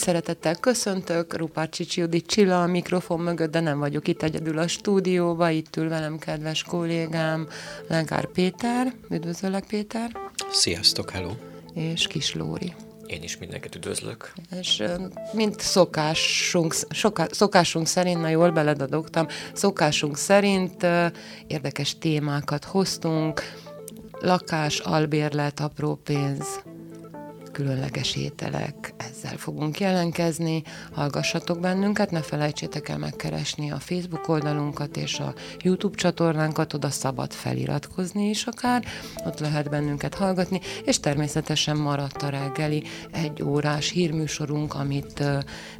Szeretettel köszöntök, Rupácsi Judit Csilla a mikrofon mögött, de nem vagyok itt egyedül a stúdióba, itt ül velem kedves kollégám, Lenkár Péter. Üdvözöllek, Péter! Sziasztok, hello! És Kis Lóri. Én is mindenkit üdvözlök. És mint szokásunk, soká, szokásunk szerint, na jól beledadogtam, szokásunk szerint érdekes témákat hoztunk, lakás, albérlet, apró pénz, különleges ételek, ezzel fogunk jelenkezni. Hallgassatok bennünket, ne felejtsétek el megkeresni a Facebook oldalunkat és a YouTube csatornánkat, oda szabad feliratkozni is akár, ott lehet bennünket hallgatni, és természetesen maradt a reggeli egy órás hírműsorunk, amit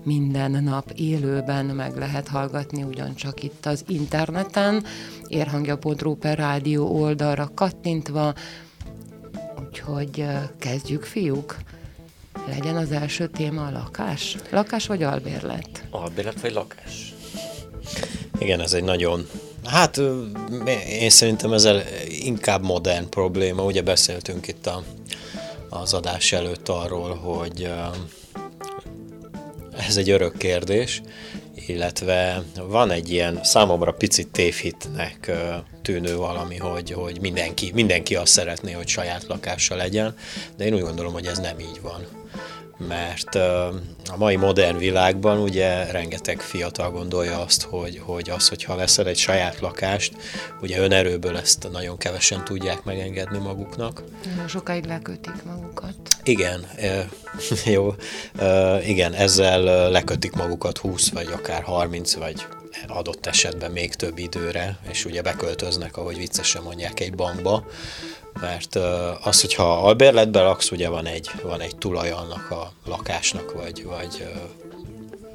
minden nap élőben meg lehet hallgatni, ugyancsak itt az interneten, érhangja.ru per rádió oldalra kattintva, Úgyhogy kezdjük, fiúk. Legyen az első téma a lakás? Lakás vagy albérlet? Albérlet vagy lakás? Igen, ez egy nagyon... Hát én szerintem ez inkább modern probléma. Ugye beszéltünk itt a, az adás előtt arról, hogy ez egy örök kérdés, illetve van egy ilyen számomra picit tévhitnek tűnő valami, hogy, hogy mindenki, mindenki azt szeretné, hogy saját lakása legyen, de én úgy gondolom, hogy ez nem így van mert a mai modern világban ugye rengeteg fiatal gondolja azt, hogy, hogy az, hogyha veszel egy saját lakást, ugye önerőből ezt nagyon kevesen tudják megengedni maguknak. Sokáig lekötik magukat. Igen, jó, igen, ezzel lekötik magukat 20 vagy akár 30 vagy adott esetben még több időre, és ugye beköltöznek, ahogy viccesen mondják, egy bankba, mert az, hogyha albérletben laksz, ugye van egy, van egy tulaj annak a lakásnak, vagy, vagy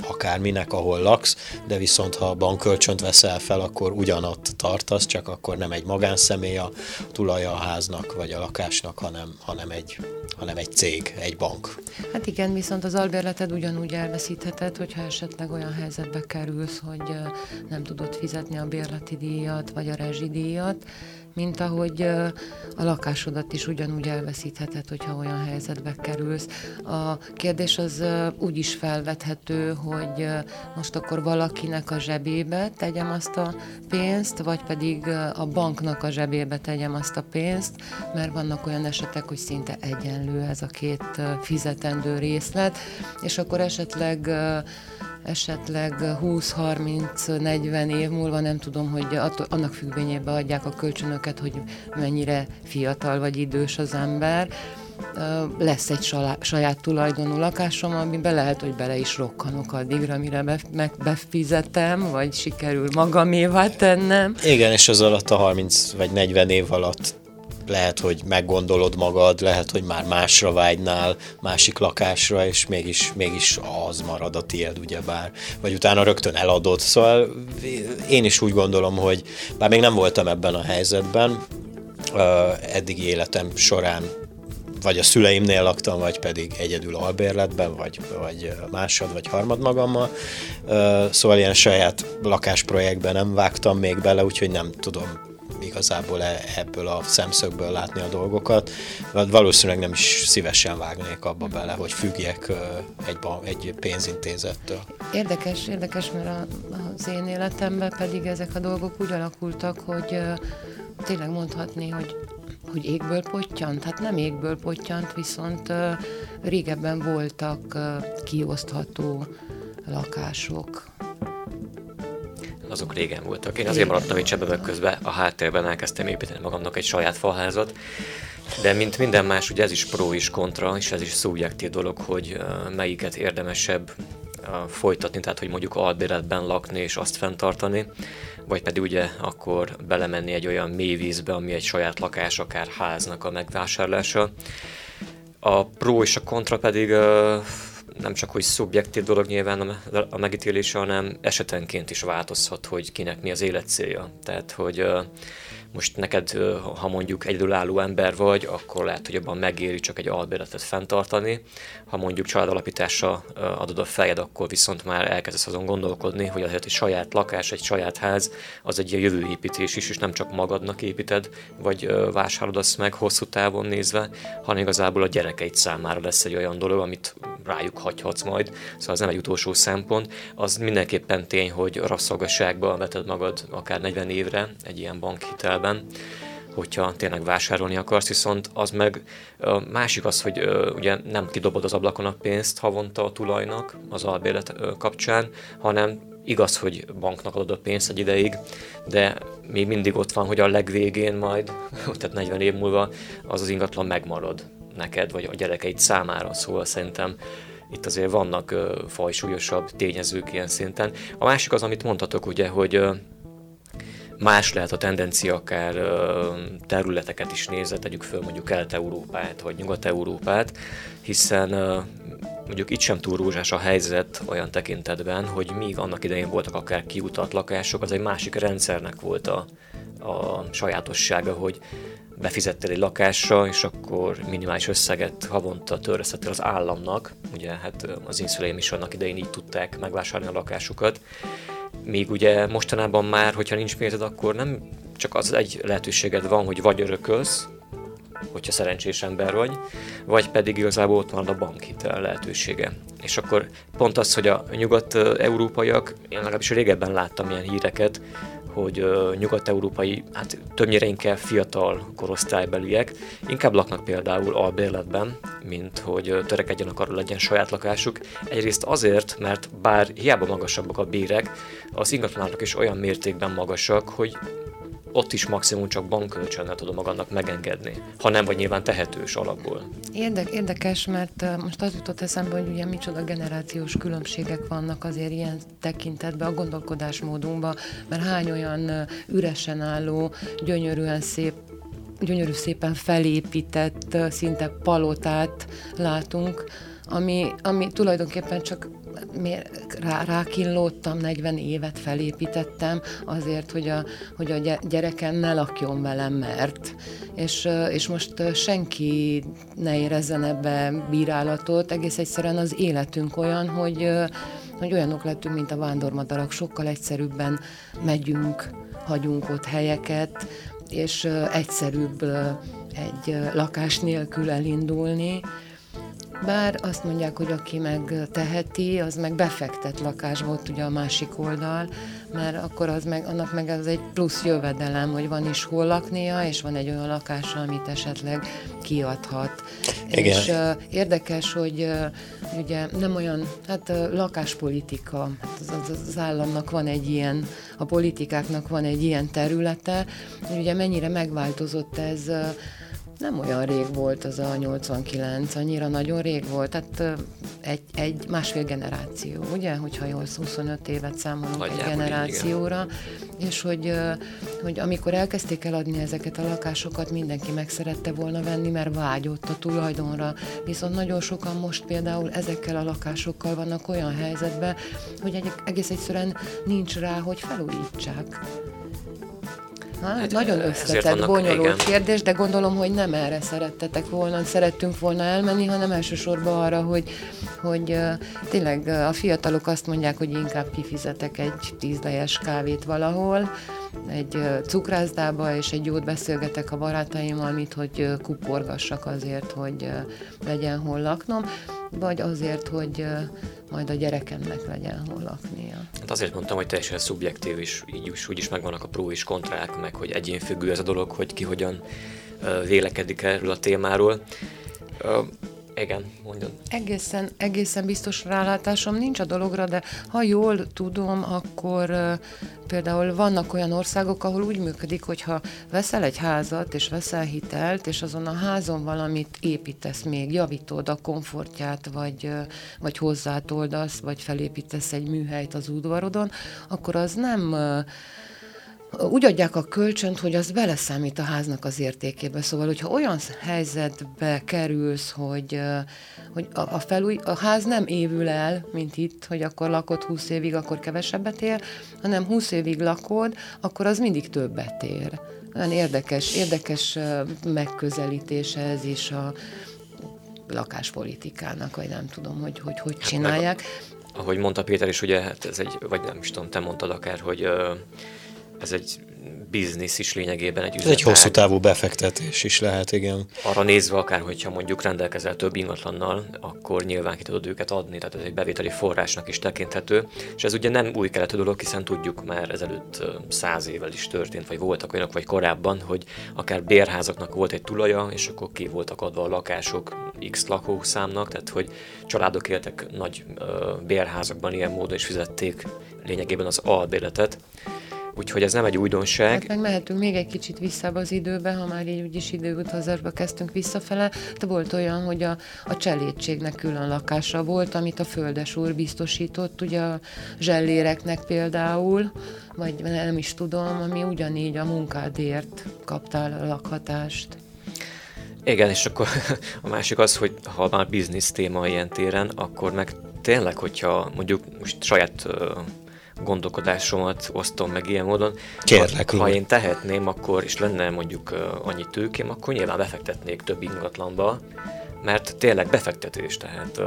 akárminek, ahol laksz, de viszont ha bankkölcsönt veszel fel, akkor ugyanott tartasz, csak akkor nem egy magánszemély a tulaja a háznak vagy a lakásnak, hanem, hanem, egy, hanem egy cég, egy bank. Hát igen, viszont az albérleted ugyanúgy elveszítheted, hogyha esetleg olyan helyzetbe kerülsz, hogy nem tudod fizetni a bérleti díjat vagy a rezsidíjat, mint ahogy a lakásodat is ugyanúgy elveszítheted, hogyha olyan helyzetbe kerülsz. A kérdés az úgy is felvethető, hogy most akkor valakinek a zsebébe tegyem azt a pénzt, vagy pedig a banknak a zsebébe tegyem azt a pénzt, mert vannak olyan esetek, hogy szinte egyenlő ez a két fizetendő részlet, és akkor esetleg esetleg 20-30-40 év múlva nem tudom, hogy annak függvényében adják a kölcsönöket, hogy mennyire fiatal vagy idős az ember, lesz egy saját tulajdonú lakásom, amiben lehet, hogy bele is rokkanok addigra, mire meg befizetem, vagy sikerül magamévá tennem. Igen, és az alatt a 30 vagy 40 év alatt lehet, hogy meggondolod magad, lehet, hogy már másra vágynál, másik lakásra, és mégis, mégis az marad a tiéd, ugyebár. Vagy utána rögtön eladod. Szóval én is úgy gondolom, hogy bár még nem voltam ebben a helyzetben, eddigi életem során vagy a szüleimnél laktam, vagy pedig egyedül albérletben, vagy, vagy másod, vagy harmad magammal. Szóval ilyen saját lakásprojektben nem vágtam még bele, úgyhogy nem tudom igazából e, ebből a szemszögből látni a dolgokat. Valószínűleg nem is szívesen vágnék abba bele, hogy függjek egy, egy pénzintézettől. Érdekes, érdekes, mert az én életemben pedig ezek a dolgok úgy alakultak, hogy tényleg mondhatni, hogy hogy égből pottyant? Hát nem égből pottyant, viszont régebben voltak kiosztható lakások, azok régen voltak. Én azért maradtam itt sebebek közben, a háttérben elkezdtem építeni magamnak egy saját falházat, De mint minden más, ugye ez is pro és kontra, és ez is szubjektív dolog, hogy melyiket érdemesebb folytatni, tehát hogy mondjuk albéletben lakni és azt fenntartani, vagy pedig ugye akkor belemenni egy olyan mély vízbe, ami egy saját lakás, akár háznak a megvásárlása. A pro és a kontra pedig nem csak hogy szubjektív dolog nyilván a megítélése, hanem esetenként is változhat, hogy kinek mi az élet célja. Tehát, hogy most neked, ha mondjuk egyedülálló ember vagy, akkor lehet, hogy abban megéri csak egy albéletet fenntartani. Ha mondjuk családalapításra adod a fejed, akkor viszont már elkezdesz azon gondolkodni, hogy azért egy saját lakás, egy saját ház, az egy ilyen jövőépítés is, és nem csak magadnak építed, vagy vásárolod azt meg hosszú távon nézve, hanem igazából a gyerekeid számára lesz egy olyan dolog, amit rájuk hagyhatsz majd, szóval ez nem egy utolsó szempont. Az mindenképpen tény, hogy rasszolgasságba veted magad akár 40 évre egy ilyen bankhitelben, hogyha tényleg vásárolni akarsz, viszont az meg másik az, hogy ugye nem kidobod az ablakon a pénzt havonta a tulajnak az albélet kapcsán, hanem igaz, hogy banknak adod a pénzt egy ideig, de még mindig ott van, hogy a legvégén majd, tehát 40 év múlva az az ingatlan megmarad neked, vagy a gyerekeid számára, szóval szerintem itt azért vannak ö, fajsúlyosabb tényezők ilyen szinten. A másik az, amit mondhatok, ugye, hogy más lehet a tendencia, akár területeket is nézve, tegyük föl mondjuk Kelet-Európát, vagy Nyugat-Európát, hiszen mondjuk itt sem túl rózsás a helyzet olyan tekintetben, hogy míg annak idején voltak akár kiutalt lakások, az egy másik rendszernek volt a, a sajátossága, hogy befizettél egy lakásra, és akkor minimális összeget havonta töröztettél az államnak. Ugye hát az én szüleim is annak idején így tudták megvásárolni a lakásukat. Míg ugye mostanában már, hogyha nincs pénzed, akkor nem csak az egy lehetőséged van, hogy vagy örökölsz, hogyha szerencsés ember vagy, vagy pedig igazából ott van a bankhitel lehetősége. És akkor pont az, hogy a nyugat-európaiak, én legalábbis régebben láttam ilyen híreket, hogy nyugat-európai, hát többnyire inkább fiatal korosztálybeliek inkább laknak például albérletben, mint hogy törekedjenek arra legyen saját lakásuk. Egyrészt azért, mert bár hiába magasabbak a bérek, az ingatlanok is olyan mértékben magasak, hogy ott is maximum csak bankkölcsönnel tudom magamnak megengedni, ha nem vagy nyilván tehetős alapból. Érdek, érdekes, mert most az jutott eszembe, hogy ugye micsoda generációs különbségek vannak azért ilyen tekintetben a gondolkodásmódunkban, mert hány olyan üresen álló, gyönyörűen szép gyönyörű szépen felépített, szinte palotát látunk, ami, ami tulajdonképpen csak rá, rákínlódtam, 40 évet felépítettem azért, hogy a, hogy a gyereken ne lakjon velem, mert. És, és most senki ne érezzen ebbe bírálatot, egész egyszerűen az életünk olyan, hogy, hogy olyanok lettünk, mint a vándormadarak, sokkal egyszerűbben megyünk, hagyunk ott helyeket, és egyszerűbb egy lakás nélkül elindulni, bár azt mondják, hogy aki meg teheti, az meg befektet lakásba, ott ugye a másik oldal, mert akkor az meg, annak meg az egy plusz jövedelem, hogy van is hol laknia, és van egy olyan lakása, amit esetleg kiadhat. Igen. És uh, érdekes, hogy uh, ugye nem olyan, hát uh, lakáspolitika, hát az, az, az államnak van egy ilyen, a politikáknak van egy ilyen területe, hogy ugye mennyire megváltozott ez uh, nem olyan rég volt az a 89, annyira nagyon rég volt, tehát egy, egy másfél generáció, ugye, hogyha jól 25 évet számolunk Nagyjából egy generációra, igen. és hogy, hogy amikor elkezdték eladni ezeket a lakásokat, mindenki meg szerette volna venni, mert vágyott a tulajdonra, viszont nagyon sokan most például ezekkel a lakásokkal vannak olyan helyzetben, hogy egy, egész egyszerűen nincs rá, hogy felújítsák. Hát, nagyon összetett, bonyolult igen. kérdés, de gondolom, hogy nem erre szerettetek volna, szerettünk volna elmenni, hanem elsősorban arra, hogy, hogy uh, tényleg a fiatalok azt mondják, hogy inkább kifizetek egy tízlejes kávét valahol, egy cukrászdába, és egy jót beszélgetek a barátaimmal, mint hogy kuporgassak azért, hogy legyen hol laknom, vagy azért, hogy majd a gyerekemnek legyen hol laknia. Hát azért mondtam, hogy teljesen szubjektív is, így is, úgy is megvannak a pró és kontrák, meg hogy egyénfüggő ez a dolog, hogy ki hogyan vélekedik erről a témáról. Igen, mondjon. Egészen, egészen biztos rálátásom nincs a dologra, de ha jól tudom, akkor például vannak olyan országok, ahol úgy működik, hogyha veszel egy házat, és veszel hitelt, és azon a házon valamit építesz még, javítod a komfortját, vagy, uh, vagy hozzátoldasz, vagy felépítesz egy műhelyt az udvarodon, akkor az nem úgy adják a kölcsönt, hogy az beleszámít a háznak az értékébe. Szóval, hogyha olyan helyzetbe kerülsz, hogy, hogy a, a, felúj, a ház nem évül el, mint itt, hogy akkor lakod 20 évig, akkor kevesebbet ér, hanem 20 évig lakod, akkor az mindig többet ér. Olyan érdekes, érdekes megközelítése ez is a lakáspolitikának, vagy nem tudom, hogy hogy, hogy csinálják. Ahogy mondta Péter is, ugye, hát ez egy, vagy nem is tudom, te mondtad akár, hogy ez egy biznisz is lényegében egy üzletág. Ez egy hosszú távú befektetés is lehet, igen. Arra nézve akár, hogyha mondjuk rendelkezel több ingatlannal, akkor nyilván ki tudod őket adni, tehát ez egy bevételi forrásnak is tekinthető. És ez ugye nem új keletű dolog, hiszen tudjuk már ezelőtt száz évvel is történt, vagy voltak olyanok, vagy korábban, hogy akár bérházaknak volt egy tulaja, és akkor ki voltak adva a lakások X lakószámnak, tehát hogy családok éltek nagy bérházakban ilyen módon, és fizették lényegében az albérletet úgyhogy ez nem egy újdonság. Hát meg mehetünk még egy kicsit vissza az időbe, ha már így úgyis időutazásba kezdtünk visszafele, de volt olyan, hogy a, a cselédségnek külön lakása volt, amit a földes úr biztosított, ugye a zselléreknek például, vagy nem is tudom, ami ugyanígy a munkádért kaptál a lakhatást. Igen, és akkor a másik az, hogy ha már biznisz téma ilyen téren, akkor meg tényleg, hogyha mondjuk most saját gondolkodásomat osztom meg ilyen módon. Kérlek, ha, ha én tehetném, akkor, és lenne mondjuk uh, annyi tőkém, akkor nyilván befektetnék több ingatlanba, mert tényleg befektetés, tehát uh,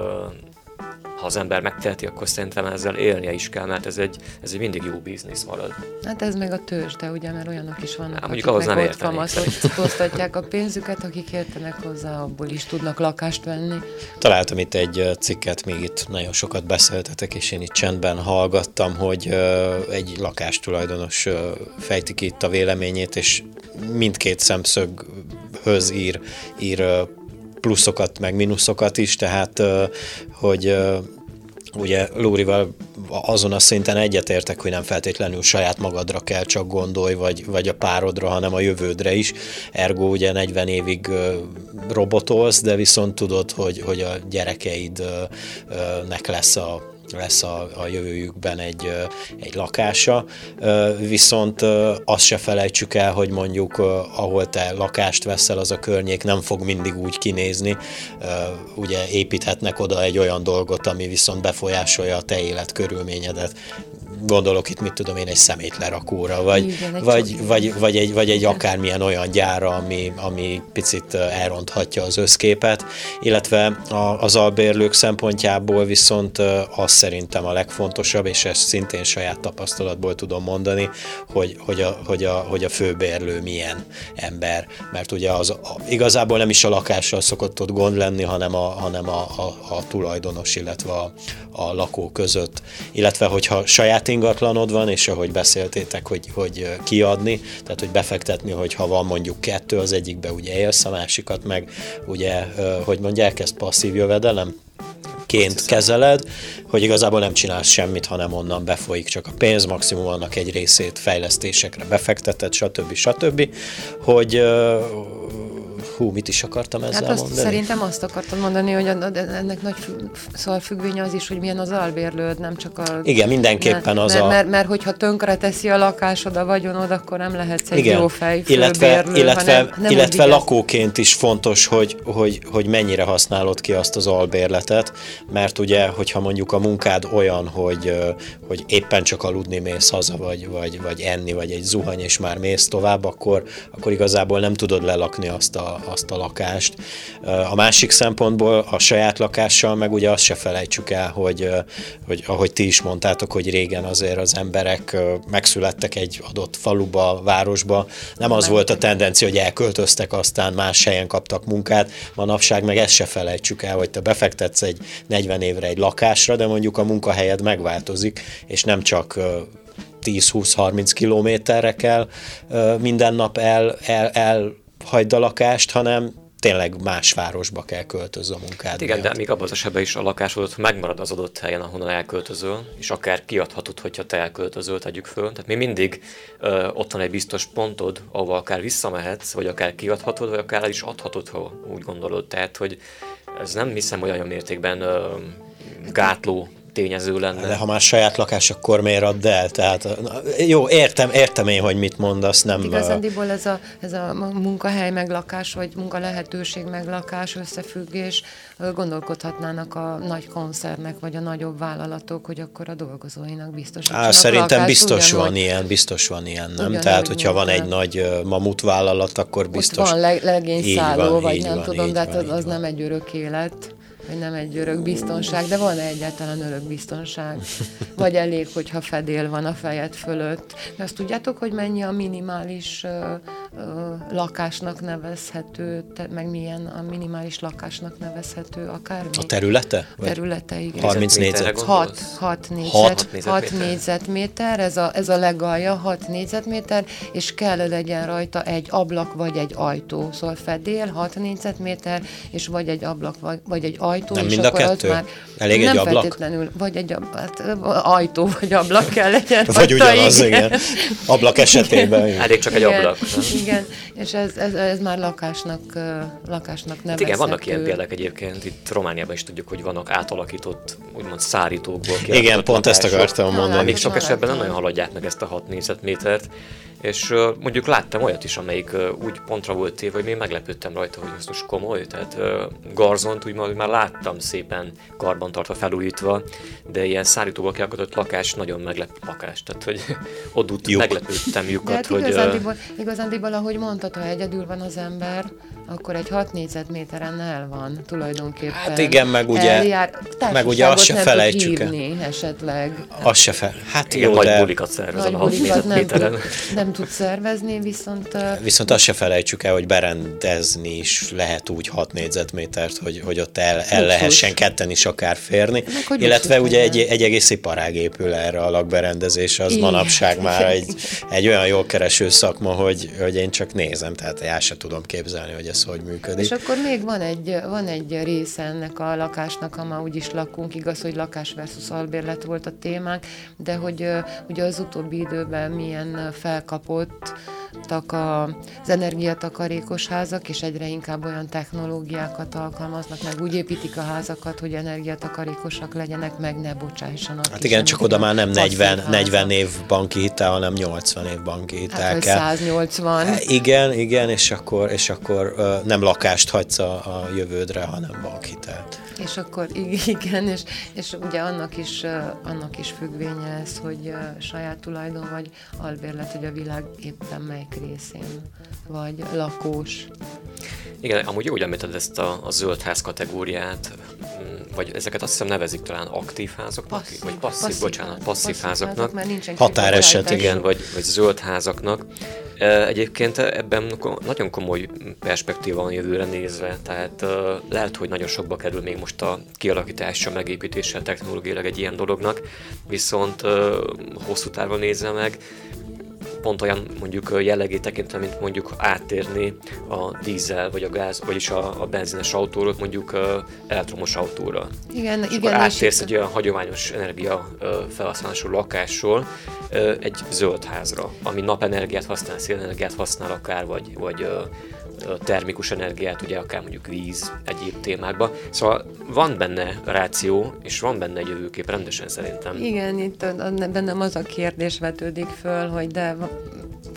ha az ember megteheti, akkor szerintem ezzel élnie is kell, mert ez egy, ez egy mindig jó biznisz marad. Hát ez meg a de ugye, mert olyanok is vannak, hát, akik ahhoz nem ott kamasztoztatják a pénzüket, akik értenek hozzá, abból is tudnak lakást venni. Találtam itt egy cikket, még itt nagyon sokat beszéltetek, és én itt csendben hallgattam, hogy egy lakástulajdonos fejti ki itt a véleményét, és mindkét szemszöghöz ír, ír pluszokat, meg mínuszokat is, tehát hogy ugye Lórival azon a szinten egyetértek, hogy nem feltétlenül saját magadra kell csak gondolj, vagy, vagy a párodra, hanem a jövődre is. Ergo ugye 40 évig robotolsz, de viszont tudod, hogy, hogy a gyerekeidnek lesz a lesz a, a jövőjükben egy, egy lakása, viszont azt se felejtsük el, hogy mondjuk ahol te lakást veszel, az a környék nem fog mindig úgy kinézni, ugye építhetnek oda egy olyan dolgot, ami viszont befolyásolja a te életkörülményedet, gondolok itt, mit tudom én, egy szemétlerakóra, vagy, Igen, vagy, vagy, vagy, egy, vagy egy akármilyen olyan gyára, ami, ami picit elronthatja az összképet, illetve a, az albérlők szempontjából viszont az szerintem a legfontosabb, és ezt szintén saját tapasztalatból tudom mondani, hogy, hogy, a, hogy, a, hogy a főbérlő milyen ember, mert ugye az a, igazából nem is a lakással szokott ott gond lenni, hanem a, hanem a, a, a tulajdonos, illetve a, a lakó között, illetve hogyha saját ingatlanod van, és ahogy beszéltétek, hogy, hogy kiadni, tehát hogy befektetni, hogy ha van mondjuk kettő, az egyikbe ugye élsz, a másikat meg ugye, hogy mondják, ezt passzív jövedelem? ként kezeled, hogy igazából nem csinálsz semmit, hanem onnan befolyik csak a pénz, maximum annak egy részét fejlesztésekre befekteted, stb. stb. Hogy hú, mit is akartam ezzel hát azt mondani? Szerintem azt akartam mondani, hogy ennek nagy szóval függvénye az is, hogy milyen az albérlőd, nem csak a... Igen, mindenképpen ne, az mert, a... Mert, mert hogyha tönkre teszi a lakásod, a vagyonod, akkor nem lehetsz egy Igen. jó fej illetve, illetve, hanem, nem illetve lakóként is fontos, hogy, hogy, hogy mennyire használod ki azt az albérletet, mert ugye, hogyha mondjuk a munkád olyan, hogy, hogy éppen csak aludni mész haza, vagy, vagy, vagy enni, vagy egy zuhany, és már mész tovább, akkor, akkor igazából nem tudod lelakni azt a, azt a lakást. A másik szempontból a saját lakással meg ugye azt se felejtsük el, hogy, hogy ahogy ti is mondtátok, hogy régen azért az emberek megszülettek egy adott faluba, városba, nem az volt a tendencia, hogy elköltöztek, aztán más helyen kaptak munkát, manapság meg ezt se felejtsük el, hogy te befektetsz egy 40 évre egy lakásra, de mondjuk a munkahelyed megváltozik, és nem csak 10-20-30 kilométerre kell minden nap el, el, el hagyd a lakást, hanem tényleg más városba kell költöző a munkád. Hát igen, de még abban az esetben is a lakásodat megmarad az adott helyen, ahonnan elköltözöl, és akár kiadhatod, hogyha te elköltözöl, tegyük föl. Tehát mi mindig ö, ott van egy biztos pontod, ahova akár visszamehetsz, vagy akár kiadhatod, vagy akár el is adhatod, ha úgy gondolod. Tehát, hogy ez nem hiszem olyan mértékben ö, gátló tényező lenne. De ha már saját lakás, akkor miért add el? Tehát, jó, értem, értem én, hogy mit mondasz, nem... Igazándiból ez a, ez a munkahely meglakás, vagy munka lehetőség meglakás, összefüggés, gondolkodhatnának a nagy koncernek, vagy a nagyobb vállalatok, hogy akkor a dolgozóinak biztos. Á, szerintem lakás, biztos ugyanúgy, van ilyen, biztos van ilyen, nem? Tehát, hogyha van egy nagy mamut vállalat, akkor biztos... Ott van leg, legényszálló, vagy nem van, tudom, de hát az, az nem egy örök élet hogy nem egy örök biztonság, de van egyáltalán örök biztonság? Vagy elég, hogyha fedél van a fejed fölött. De azt tudjátok, hogy mennyi a minimális ö, ö, lakásnak nevezhető, te, meg milyen a minimális lakásnak nevezhető akármi? A területe? A területe, igen. 30 négyzet. 6, 6 négyzet, 6, 6 négyzetméter, ez a, ez a legalja, 6 négyzetméter, és kell legyen rajta egy ablak vagy egy ajtó. Szóval fedél, 6 négyzetméter, és vagy egy ablak vagy, vagy egy ajtó, ajtó, nem és mind a kettő? Már Elég nem egy ablak? feltétlenül, vagy egy hát, ajtó, vagy ablak kell legyen. vagy ugyanaz, igen. igen. Ablak esetében. Igen. Elég csak egy igen, ablak. Igen, és ez, ez, ez már lakásnak, lakásnak nevezhető. Hát igen, vannak ilyen példák egyébként. Itt Romániában is tudjuk, hogy vannak átalakított, úgymond szárítókból. Igen, pont ezt akartam mondani. Még sok esetben nem nagyon haladják meg ezt a 6 négyzetmétert és uh, mondjuk láttam olyat is, amelyik uh, úgy pontra volt téve, hogy még meglepődtem rajta, hogy ez most komoly, tehát uh, garzont úgy már láttam szépen karbantartva, felújítva, de ilyen szállítóval kialkotott lakás nagyon meglep lakás, tehát hogy ott meglepődtem lyukat, hát hogy... Igazándiból, igazándiból, ahogy mondtad, ha egyedül van az ember, akkor egy 6 négyzetméteren el van tulajdonképpen. Hát igen, meg ugye, eljár, meg ugye azt se felejtsük el. esetleg. Azt se fel. Hát igen, jó, nagy de... bulikat szervezel a 6 négyzetméteren. Nem, nem tud szervezni, viszont... Viszont azt se felejtsük el, hogy berendezni is lehet úgy 6 négyzetmétert, hogy, hogy ott el, el lehessen ketten is akár férni. Meg, Illetve ugye egy, egy egész iparág épül erre a lakberendezés, az Igen. manapság már egy, egy olyan jól kereső szakma, hogy, hogy én csak nézem, tehát el sem tudom képzelni, hogy ez hogy működik. És akkor még van egy, van egy része ennek a lakásnak, ha már úgyis lakunk, igaz, hogy lakás versus albérlet volt a témánk, de hogy ugye az utóbbi időben milyen felkapott az energiatakarékos házak, és egyre inkább olyan technológiákat alkalmaznak, meg úgy építik a házakat, hogy energiatakarékosak legyenek, meg ne bocsássanak. Hát igen, csak oda már nem 40, 40 év banki hitel, hanem 80 év banki hitel hát, kell. 180. Igen, igen, és akkor, és akkor nem lakást hagysz a, a jövődre, hanem bankhitelt. És akkor igen, és, és ugye annak is, annak is függvénye ez, hogy saját tulajdon vagy albérlet, hogy a világ éppen melyik részén, vagy lakós. Igen, amúgy jó, hogy említed ezt a, a zöld ház kategóriát, mm, vagy ezeket azt hiszem nevezik talán aktív házaknak, passzív, vagy passzív, passzív bocsánat, passzív, passzív házaknak. Házak, Határeset, igen, vagy, vagy zöld házaknak. Egyébként ebben nagyon komoly perspektíva van jövőre nézve, tehát lehet, hogy nagyon sokba kerül még most a kialakítása, megépítése technológiailag egy ilyen dolognak, viszont hosszú távon nézve meg, pont olyan mondjuk jellegét tekintve, mint mondjuk áttérni a dízel vagy a gáz, vagyis a, a benzines autóról mondjuk elektromos autóra. Igen, és igen. Akkor áttérsz egy olyan hagyományos energia felhasználású lakásról egy zöld házra, ami napenergiát használ, szélenergiát használ akár, vagy, vagy termikus energiát, ugye akár mondjuk víz, egyéb témákba. Szóval van benne ráció, és van benne egy jövőkép rendesen szerintem. Igen, itt bennem az a kérdés vetődik föl, hogy de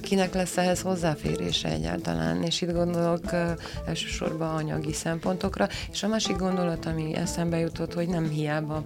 kinek lesz ehhez hozzáférése egyáltalán, és itt gondolok uh, elsősorban anyagi szempontokra, és a másik gondolat, ami eszembe jutott, hogy nem hiába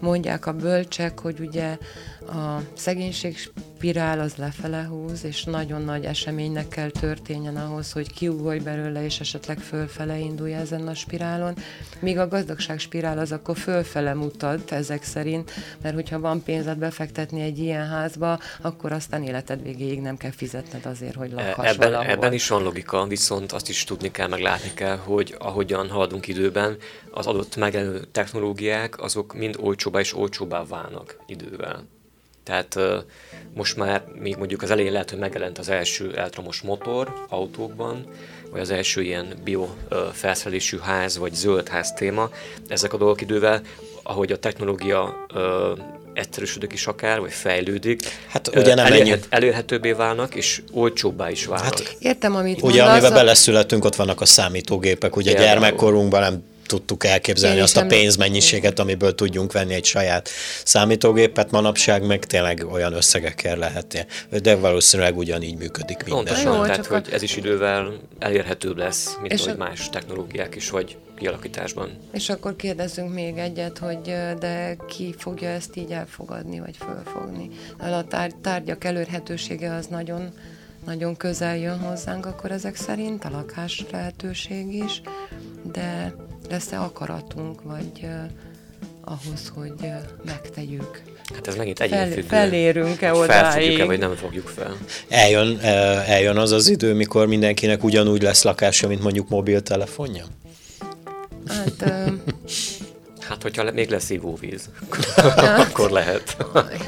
mondják a bölcsek, hogy ugye a szegénység spirál az lefele húz, és nagyon nagy eseménynek kell történjen ahhoz, hogy kiugolj belőle, és esetleg fölfele indulj ezen a spirálon. Míg a gazdagság spirál az akkor fölfele mutat ezek szerint, mert hogyha van pénzed befektetni egy ilyen házba, akkor aztán életed végéig nem kell fizetned azért, hogy lakhass ebben, valahol. ebben is van logika, viszont azt is tudni kell, meg látni kell, hogy ahogyan haladunk időben, az adott megjelenő technológiák, azok mind olcsóbbá és olcsóbbá válnak idővel. Tehát most már még mondjuk az elején lehet, hogy megjelent az első elektromos motor autókban, vagy az első ilyen bio felszerelésű ház, vagy zöld ház téma. Ezek a dolgok idővel, ahogy a technológia egyszerűsödik is akár, vagy fejlődik. Hát ugye nem elérhet, elérhetőbbé válnak, és olcsóbbá is válnak. Hát, Értem, amit Ugye, mondasz, amiben a... beleszületünk, ott vannak a számítógépek. Ugye Például. gyermekkorunkban nem tudtuk elképzelni Én azt a pénzmennyiséget, amiből tudjunk venni egy saját számítógépet, manapság meg tényleg olyan összegekkel lehet, de valószínűleg ugyanígy működik minden. Pontosan, Jó, tehát hogy ez is idővel elérhetőbb lesz, mint hogy a... más technológiák is, vagy kialakításban. És akkor kérdezzünk még egyet, hogy de ki fogja ezt így elfogadni, vagy fölfogni? A tár- tárgyak elérhetősége az nagyon nagyon közel jön hozzánk, akkor ezek szerint a lakás lehetőség is, de lesz-e akaratunk, vagy uh, ahhoz, hogy uh, megtegyük? Hát ez megint egyén Fel, Felérünk-e odáig? Felfogjuk-e, vagy nem fogjuk fel? Eljön, eljön az az idő, mikor mindenkinek ugyanúgy lesz lakása, mint mondjuk mobiltelefonja? Hát... Uh, Hát, hogyha még lesz ivóvíz, akkor lehet.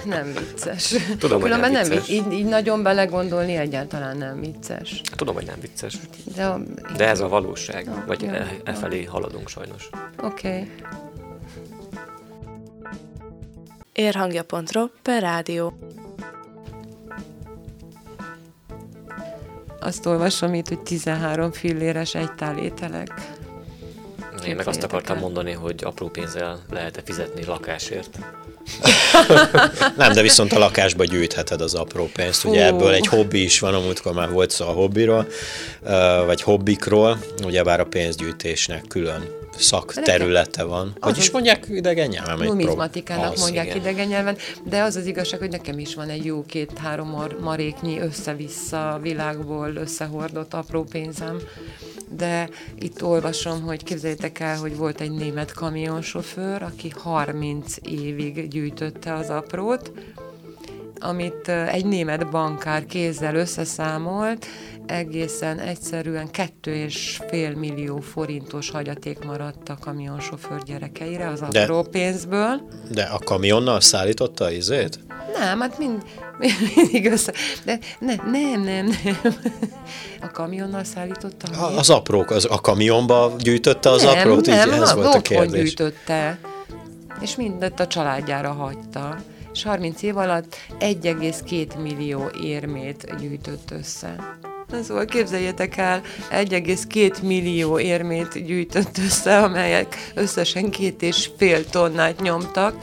Nem vicces. Tudom, hogy nem, nem vicces. Így, így nagyon belegondolni egyáltalán nem vicces. Hát, tudom, hogy nem vicces. De, a, De ez a valóság. Ja, vagy ja, e, e felé haladunk sajnos. Oké. Okay. Érhangja.ro per rádió. Azt olvasom itt, hogy 13 filléres egy tál ételek. Én meg azt akartam mondani, hogy apró pénzzel lehet-e fizetni lakásért. nem, de viszont a lakásba gyűjtheted az apró pénzt. Ugye ebből egy hobbi is van, amúgykor már volt szó a hobbiról, vagy hobbikról, ugyebár a pénzgyűjtésnek külön szakterülete van. Hogy is mondják idegen nyelven? Numizmatikának mondják igen. idegen nyelven, de az az igazság, hogy nekem is van egy jó két-három maréknyi össze-vissza világból összehordott apró pénzem de itt olvasom, hogy képzeljétek el, hogy volt egy német kamionsofőr, aki 30 évig gyűjtötte az aprót, amit egy német bankár kézzel összeszámolt, egészen egyszerűen kettő és fél millió forintos hagyaték maradt a kamionsofőr gyerekeire az apró de, pénzből. De a kamionnal szállította a izét? Nem, hát mind, mindig össze. De ne, nem, nem, nem. A kamionnal szállította? A, az aprók, az, a kamionba gyűjtötte az nem, aprót? Nem, így, ez volt a kérdés. gyűjtötte. És mindet a családjára hagyta. És 30 év alatt 1,2 millió érmét gyűjtött össze. Szóval képzeljétek el, 1,2 millió érmét gyűjtött össze, amelyek összesen két és fél tonnát nyomtak,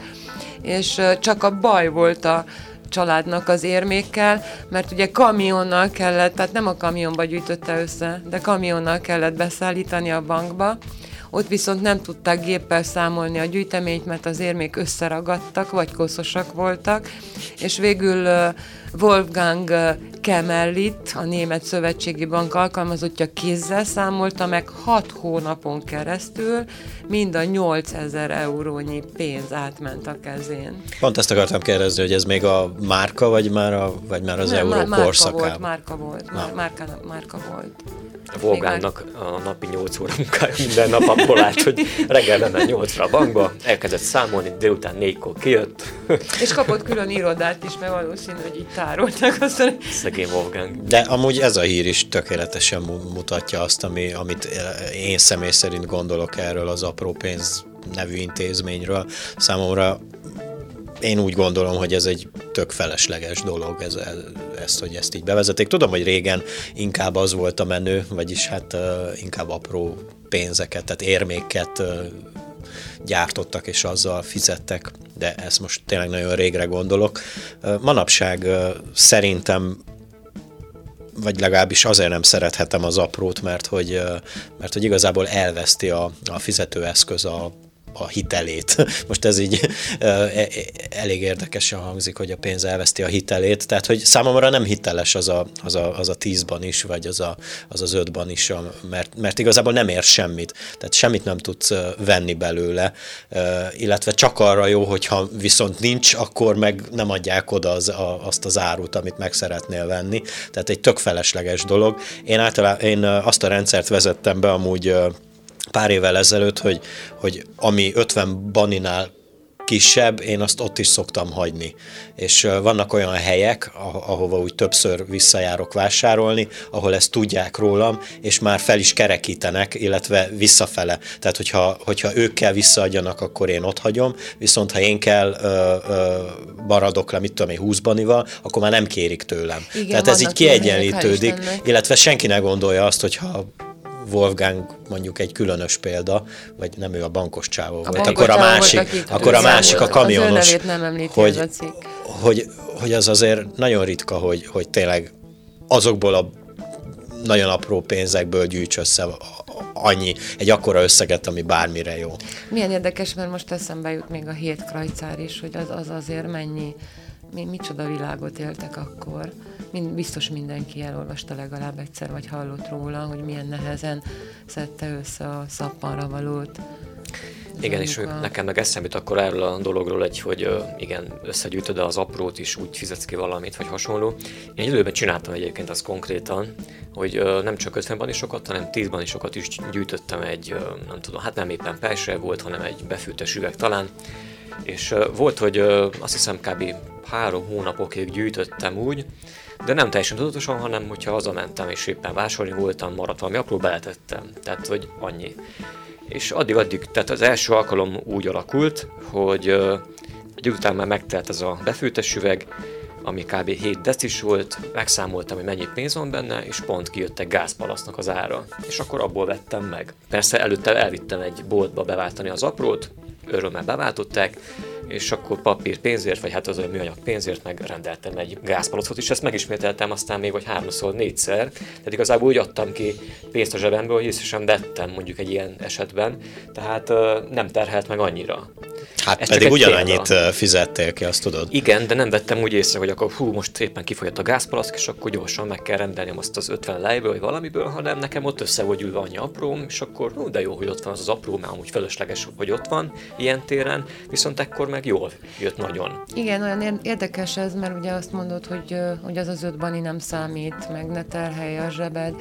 és csak a baj volt a családnak az érmékkel, mert ugye kamionnal kellett, tehát nem a kamionba gyűjtötte össze, de kamionnal kellett beszállítani a bankba, ott viszont nem tudták géppel számolni a gyűjteményt, mert az érmék összeragadtak, vagy koszosak voltak, és végül Wolfgang Kemellit, a Német Szövetségi Bank alkalmazottja kézzel számolta meg 6 hónapon keresztül, mind a 8000 eurónyi pénz átment a kezén. Pont ezt akartam kérdezni, hogy ez még a márka, vagy már, a, vagy már az Nem, euró márka korszakában? Volt, márka volt, már, márka, márka volt. A Volgánnak a napi 8 óra munkája minden nap abból állt, hogy reggel bement 8-ra a bankba, elkezdett számolni, délután 4-kor kijött. És kapott külön irodát is, mert valószínű, hogy itt tároltak. Aztán... Szegény Wolfgang. De amúgy ez a hír is tökéletesen mutatja azt, ami, amit én személy szerint gondolok erről az apró pénz nevű intézményről. Számomra én úgy gondolom, hogy ez egy tök felesleges dolog, ez, ez, ezt, hogy ezt így bevezetik. Tudom, hogy régen inkább az volt a menő, vagyis hát inkább apró pénzeket, tehát érméket gyártottak és azzal fizettek, de ezt most tényleg nagyon régre gondolok. Manapság szerintem vagy legalábbis azért nem szerethetem az aprót, mert hogy, mert hogy igazából elveszti a, a fizetőeszköz a, a hitelét. Most ez így e, e, elég érdekesen hangzik, hogy a pénz elveszti a hitelét, tehát hogy számomra nem hiteles az a, az a, az a tízban is, vagy az a, az, az ötban is, mert, mert igazából nem ér semmit, tehát semmit nem tudsz venni belőle, illetve csak arra jó, hogyha viszont nincs, akkor meg nem adják oda az, a, azt az árut, amit meg szeretnél venni, tehát egy tök felesleges dolog. Én általában én azt a rendszert vezettem be amúgy pár évvel ezelőtt, hogy, hogy ami 50 baninál kisebb, én azt ott is szoktam hagyni. És vannak olyan helyek, ahova úgy többször visszajárok vásárolni, ahol ezt tudják rólam, és már fel is kerekítenek, illetve visszafele. Tehát, hogyha, hogyha ők kell visszaadjanak, akkor én ott hagyom, viszont ha én kell ö, ö, maradok le, mit tudom én, 20 banival, akkor már nem kérik tőlem. Igen, Tehát ez így kiegyenlítődik, illetve senki ne gondolja azt, hogyha Wolfgang mondjuk egy különös példa, vagy nem ő a bankos csávó a volt, akkor a másik, volt, akkor a másik a kamionos, az nem hogy, hogy, hogy az azért nagyon ritka, hogy, hogy tényleg azokból a nagyon apró pénzekből gyűjts össze annyi, egy akkora összeget, ami bármire jó. Milyen érdekes, mert most eszembe jut még a hét krajcár is, hogy az, az azért mennyi, mi, micsoda világot éltek akkor mind, biztos mindenki elolvasta legalább egyszer, vagy hallott róla, hogy milyen nehezen szedte össze a szappanra valót. Igen, és a... nekem meg eszembe akkor erről a dologról egy, hogy igen, összegyűjtöd az aprót is, úgy fizetsz ki valamit, vagy hasonló. Én egy időben csináltam egyébként azt konkrétan, hogy nem csak 50 is sokat, hanem 10 is sokat is gyűjtöttem egy, nem tudom, hát nem éppen pelsre volt, hanem egy befűtes üveg talán, és volt, hogy azt hiszem kb. három hónapokig gyűjtöttem úgy, de nem teljesen tudatosan, hanem hogyha hazamentem és éppen vásárolni voltam, maradt valami apró, beletettem. Tehát, hogy annyi. És addig-addig, tehát az első alkalom úgy alakult, hogy egy után már megtelt ez a befűtes üveg, ami kb. 7 decis volt, megszámoltam, hogy mennyi pénz van benne, és pont kijött egy gázpalasznak az ára. És akkor abból vettem meg. Persze előtte elvittem egy boltba beváltani az aprót, örömmel beváltották, és akkor papír pénzért, vagy hát az olyan műanyag pénzért megrendeltem egy gázpalacot, és ezt megismételtem aztán még vagy háromszor, négyszer. Tehát igazából úgy adtam ki pénzt a zsebemből, hogy észre sem vettem mondjuk egy ilyen esetben, tehát nem terhelt meg annyira. Hát Ez pedig ugyanannyit példa. fizettél ki, azt tudod? Igen, de nem vettem úgy észre, hogy akkor hú, most éppen kifolyott a gázpalack, és akkor gyorsan meg kell rendelni azt az 50 lejből, vagy valamiből, hanem nekem ott össze volt gyűlve annyi apróm, és akkor hú, de jó, hogy ott van az az apró, mert amúgy fölösleges, hogy ott van ilyen téren, viszont ekkor meg jól jött nagyon. Igen, olyan érdekes ez, mert ugye azt mondod, hogy, hogy az az öt bani nem számít, meg ne terhelje a zsebed,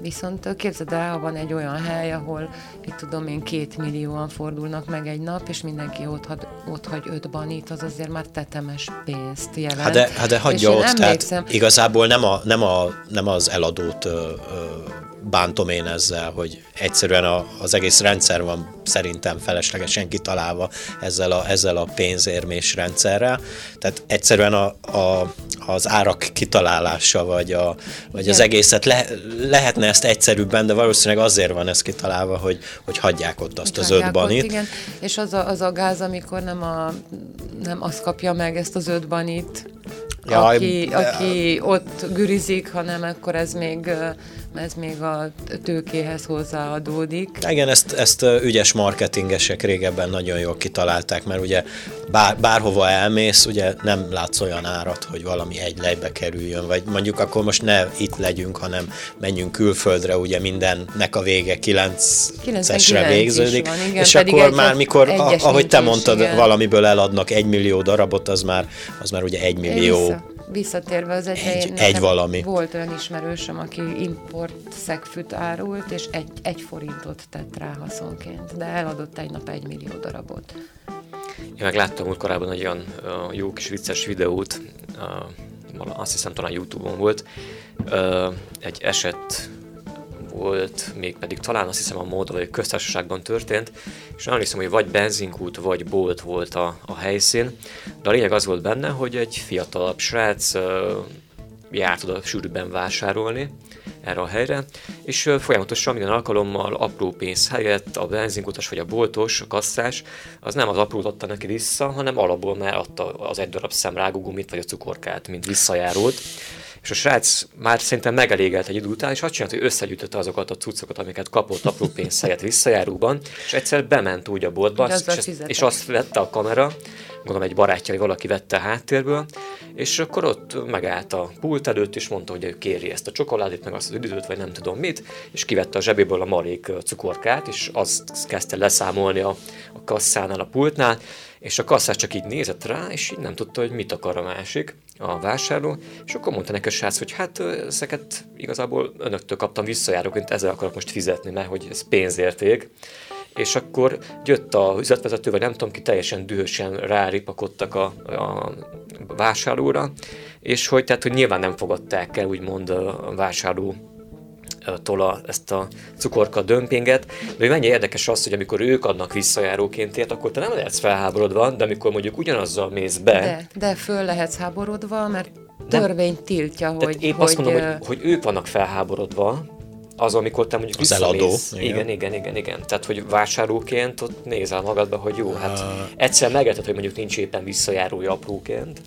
viszont képzeld el, ha van egy olyan hely, ahol, itt tudom én, két millióan fordulnak meg egy nap, és mindenki ott, hagy, ott hagy öt banit, az azért már tetemes pénzt jelent. Hát de, hát de hagyja ott, tehát igazából nem, a, nem, a, nem az eladót ö, ö, bántom én ezzel, hogy egyszerűen a, az egész rendszer van szerintem feleslegesen kitalálva ezzel a, ezzel a pénzérmés rendszerrel. Tehát egyszerűen a, a, az árak kitalálása, vagy, a, vagy az egészet le, lehetne ezt egyszerűbben, de valószínűleg azért van ez kitalálva, hogy, hogy hagyják ott azt hogy az öt banit. Ott, igen. És az a, az a gáz, amikor nem, a, nem az kapja meg ezt az öt banit, Jaj, aki, aki ott gürizik, hanem akkor ez még ez még a tőkéhez hozzáadódik. Igen, ezt, ezt ügyes marketingesek régebben nagyon jól kitalálták, mert ugye bár, bárhova elmész, ugye nem látsz olyan árat, hogy valami egy lejbe kerüljön, vagy mondjuk akkor most ne itt legyünk, hanem menjünk külföldre, ugye mindennek a vége 9-esre végződik, van, igen, és akkor már mikor, ahogy te mondtad, igen. valamiből eladnak egy millió darabot, az már, az már ugye egy millió Vissza visszatérve az egy, egy valami. Volt olyan ismerősöm, aki import szegfűt árult, és egy, egy forintot tett rá haszonként, de eladott egy nap egy millió darabot. Én meg láttam úgy korábban egy olyan uh, jó kis vicces videót, uh, azt hiszem talán Youtube-on volt, uh, egy eset volt, még pedig talán azt hiszem a Moldovai köztársaságban történt, és nem hiszem, hogy vagy benzinkút, vagy bolt volt a, a helyszín, de a lényeg az volt benne, hogy egy fiatalabb srác uh, járt oda sűrűbben vásárolni erre a helyre, és folyamatosan minden alkalommal apró pénz helyett a benzinkutas vagy a boltos, a kasszás, az nem az aprót adta neki vissza, hanem alapból már adta az egy darab szemrágógumit vagy a cukorkát, mint visszajárult és a srác már szerintem megelégelt egy idő után, és azt csinált, hogy összegyűjtötte azokat a cuccokat, amiket kapott apró pénz helyett visszajáróban, és egyszer bement úgy a boltba, és, és, és azt vette a kamera, gondolom egy barátja, vagy valaki vette a háttérből, és akkor ott megállt a pult előtt, és mondta, hogy ő kéri ezt a csokoládét, meg azt az üdítőt, vagy nem tudom mit, és kivette a zsebéből a marék cukorkát, és azt kezdte leszámolni a, a kasszánál, a pultnál, és a kasszás csak így nézett rá, és így nem tudta, hogy mit akar a másik, a vásárló, és akkor mondta neki a srác, hogy hát ezeket igazából önöktől kaptam visszajáróként, ezzel akarok most fizetni, mert hogy ez pénzérték. és akkor jött a üzletvezető, vagy nem tudom ki, teljesen dühösen ráripakodtak a, a vásárlóra, és hogy, tehát, hogy nyilván nem fogadták el úgymond a vásárló tola ezt a cukorka dömpinget, de hogy mennyi érdekes az, hogy amikor ők adnak visszajáróként ért, akkor te nem lehetsz felháborodva, de amikor mondjuk ugyanazzal mész be... De, de föl lehetsz háborodva, mert törvény tiltja, hogy... Tehát épp hogy, azt mondom, hogy, hogy ők vannak felháborodva, az, amikor te mondjuk az eladó. Igen. igen, igen, igen, igen. Tehát, hogy vásárlóként ott nézel magadba, hogy jó, hát uh... egyszer megérted, hogy mondjuk nincs éppen visszajárója apróként,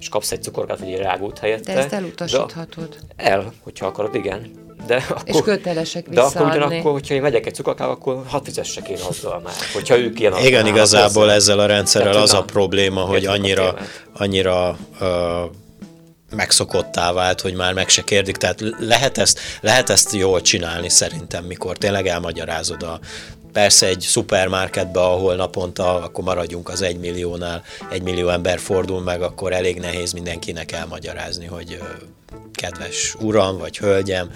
és kapsz egy cukorkát, vagy egy rágót helyette. De ezt elutasíthatod. El, hogyha akarod, igen. De akkor, és kötelesek De akkor ugyanakkor, hogyha én megyek egy cukorkába, akkor hat fizessek én azzal már, hogyha ők ilyen Igen, igazából hozzá. ezzel a rendszerrel az a probléma, hogy annyira, annyira uh, megszokottá vált, hogy már meg se kérdik, tehát lehet ezt, lehet ezt jól csinálni szerintem, mikor tényleg elmagyarázod a Persze egy szupermarketbe, ahol naponta, akkor maradjunk az egy milliónál, egy millió ember fordul meg, akkor elég nehéz mindenkinek elmagyarázni, hogy kedves uram vagy hölgyem,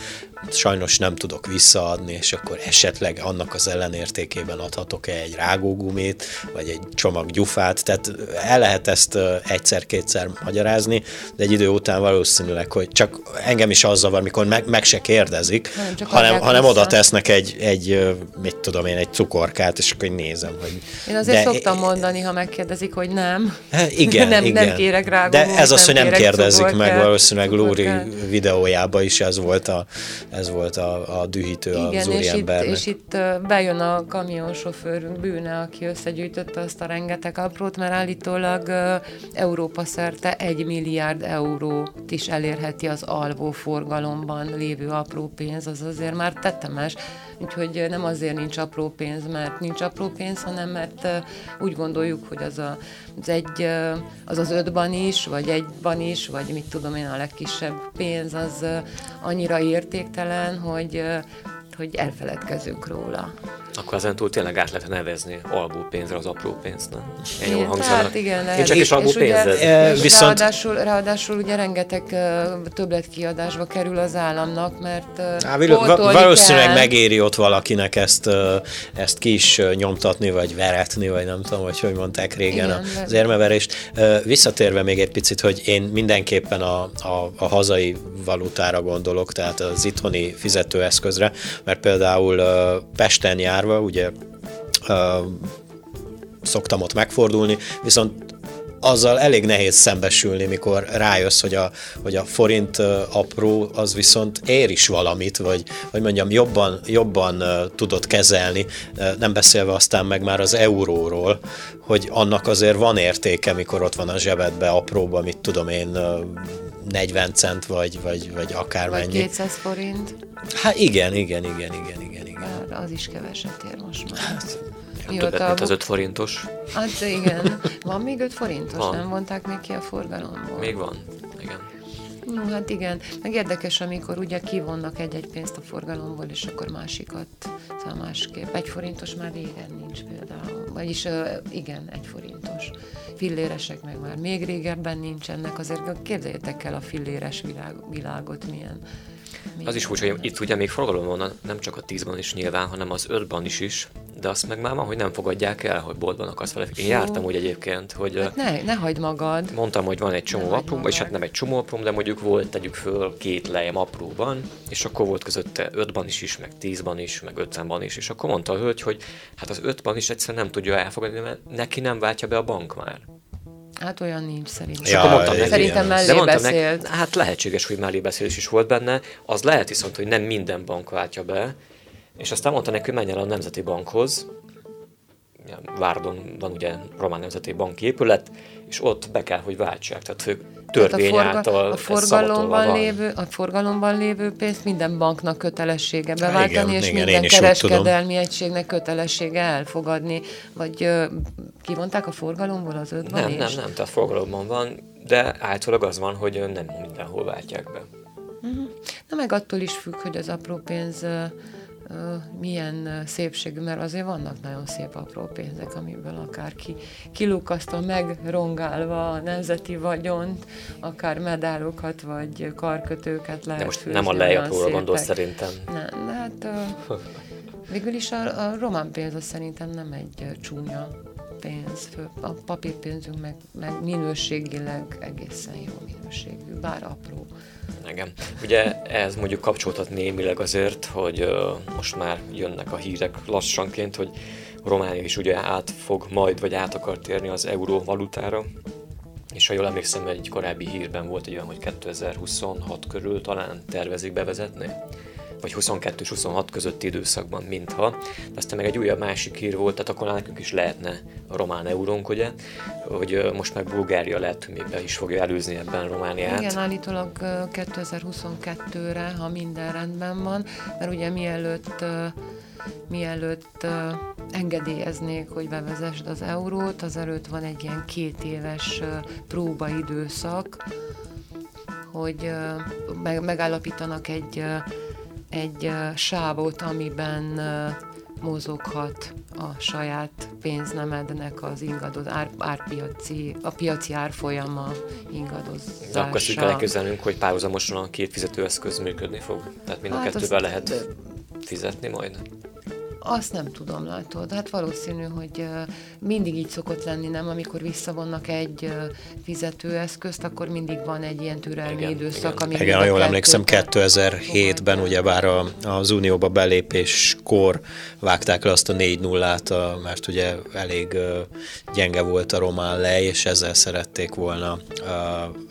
sajnos nem tudok visszaadni, és akkor esetleg annak az ellenértékében adhatok-e egy rágógumét, vagy egy csomag gyufát, tehát el lehet ezt egyszer-kétszer magyarázni, de egy idő után valószínűleg, hogy csak engem is az zavar, mikor meg, meg se kérdezik, hanem, hanem, hanem oda tesznek egy, egy, mit tudom én, egy cukorkát, és akkor nézem, hogy... Én azért de, szoktam mondani, ha megkérdezik, hogy nem. Igen, nem, igen. nem kérek rágógumét, De ez az, hogy nem kérdezik cukorkát, meg, valószínűleg Lóri videójában is ez volt a, ez volt a, a dühítő Igen, az úriembernek. És itt, és itt bejön a kamionsofőrünk bűne, aki összegyűjtötte azt a rengeteg aprót, mert állítólag Európa szerte egy milliárd eurót is elérheti az alvó forgalomban lévő apró pénz, az azért már tetemes. Úgyhogy nem azért nincs apró pénz, mert nincs apró pénz, hanem mert úgy gondoljuk, hogy az a, az egy, az az ötban is, vagy egyban is, vagy mit tudom én, a legkisebb pénz, az annyira értéktelen, hogy hogy elfeledkezünk róla. Akkor ezen túl tényleg át lehet nevezni alvó pénzre az apró pénzt, nem? Én jól hangzanak. Hát igen, lehet. Én csak is alvó pénzed. E, viszont... ráadásul, ráadásul ugye rengeteg uh, többletkiadásba kerül az államnak, mert uh, Á, valószínűleg kell. megéri ott valakinek ezt, uh, ezt ki is nyomtatni, vagy veretni, vagy nem tudom, hogy hogy mondták régen igen, az érmeverést. Uh, visszatérve még egy picit, hogy én mindenképpen a, a, a hazai valutára gondolok, tehát az itthoni fizetőeszközre, mert például Pesten járva, ugye szoktam ott megfordulni, viszont azzal elég nehéz szembesülni, mikor rájössz, hogy a, hogy a forint apró az viszont ér is valamit, vagy, vagy mondjam, jobban, jobban tudod kezelni, nem beszélve aztán meg már az euróról, hogy annak azért van értéke, mikor ott van a zsebedbe apróba, mit tudom én, 40 cent, vagy, vagy, vagy akármennyi. Vagy 200 forint. Hát igen, igen, igen, igen, igen, igen. Hát az is keveset ér most már. Hát, Mióta mint az 5 forintos. Hát igen. Van még 5 forintos? Van. Nem vonták még ki a forgalomból? Még van, igen. No, hát igen, meg érdekes, amikor ugye kivonnak egy-egy pénzt a forgalomból, és akkor másikat, szóval másképp. Egy forintos már régen nincs például. Vagyis igen, egy forintos. Filléresek meg már még régebben nincsenek, azért képzeljétek el a filléres világ, világot, milyen az is úgy, hogy itt ugye még forgalom van, nem csak a 10-ban is nyilván, hanem az 5-ban is is, de azt meg már van, hogy nem fogadják el, hogy boltban akarsz vele. Én jártam úgy egyébként, hogy... Hát ne, ne hagyd magad. Mondtam, hogy van egy csomó apróm, és hát nem egy csomó apróm, de mondjuk volt, tegyük föl, két lejem apróban, és akkor volt közötte 5-ban is, is, meg 10-ban is, meg 50-ban is, és akkor mondta a hölgy, hogy hát az 5-ban is egyszerűen nem tudja elfogadni, mert neki nem váltja be a bank már. Hát olyan nincs szerintem. Ja, akkor mondtam neki, szerintem mellé de beszélt. Neki, hát lehetséges, hogy mellé beszélés is volt benne. Az lehet viszont, hogy nem minden bank váltja be. És aztán mondta neki, hogy menjen el a Nemzeti Bankhoz. Várdon van ugye Román Nemzeti Bank épület, és ott be kell, hogy váltsák. Tehát ők törvény a forga, által a forgalomban, lévő, a forgalomban lévő pénzt minden banknak kötelessége beváltani, igen, és igen, minden kereskedelmi egységnek kötelessége elfogadni. Vagy kivonták a forgalomból az ötben Nem, nem, nem, tehát forgalomban van, de általában az van, hogy nem mindenhol váltják be. Uh-huh. Na meg attól is függ, hogy az apró pénz milyen szépségű, mert azért vannak nagyon szép apró pénzek, amiből akár ki, kilukasztva, megrongálva a nemzeti vagyont, akár medálokat vagy karkötőket lehet De most nem a lejapróra gondol szerintem. Nem, hát Végül is a, a román pénz szerintem nem egy csúnya pénz, a papírpénzünk meg, meg minőségileg egészen jó minőségű, bár apró. Igen. Ugye ez mondjuk kapcsolódhat némileg azért, hogy uh, most már jönnek a hírek lassanként, hogy Románia is ugye át fog majd, vagy át akar térni az euró valutára, és ha jól emlékszem, egy korábbi hírben volt egy olyan, hogy 2026 körül talán tervezik bevezetni vagy 22 és 26 közötti időszakban, mintha. De aztán meg egy újabb másik hír volt, tehát akkor nekünk is lehetne a román eurónk, ugye, hogy most meg Bulgária lehet, még be is fogja előzni ebben Romániát. Igen, állítólag 2022-re, ha minden rendben van, mert ugye mielőtt mielőtt engedélyeznék, hogy bevezesd az eurót, azelőtt van egy ilyen két éves próbaidőszak, hogy megállapítanak egy egy sávot, amiben mozoghat a saját pénznemednek az ingadoz, ár, árpiaci, a piaci árfolyama ingadozása. De akkor azt elképzelnünk, hogy párhuzamosan a két fizetőeszköz működni fog? Tehát mind a hát kettővel lehet fizetni majd? Azt nem tudom, látod. Hát valószínű, hogy mindig így szokott lenni, nem? Amikor visszavonnak egy fizetőeszközt, akkor mindig van egy ilyen türelmi igen, időszak. Igen, igen jól emlékszem, 2007-ben ugyebár az Unióba belépéskor vágták le azt a 4 0 mert ugye elég gyenge volt a román lej, és ezzel szerették volna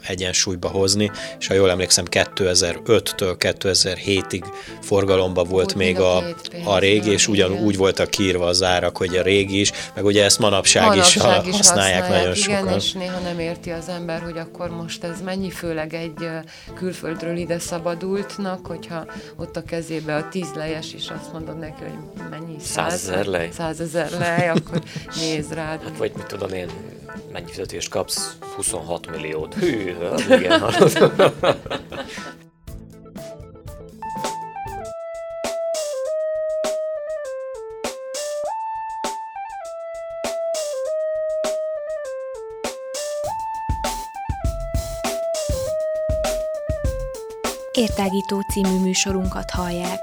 egyensúlyba hozni, és ha jól emlékszem, 2005-től 2007-ig forgalomba volt, volt még a, a régi, és ugyan úgy voltak kiírva az árak, hogy a régi is, meg ugye ezt manapság, manapság is, is használják, használják nagyon igen, sokan. és néha nem érti az ember, hogy akkor most ez mennyi, főleg egy külföldről ide szabadultnak, hogyha ott a kezébe a tíz lejes, és azt mondod neki, hogy mennyi? Százezer lej? Százezer lej, akkor nézd rád. Hát, vagy mit tudom én, mennyi fizetést kapsz? 26 milliót. Hű, igen, hallod. Értágító című műsorunkat hallják.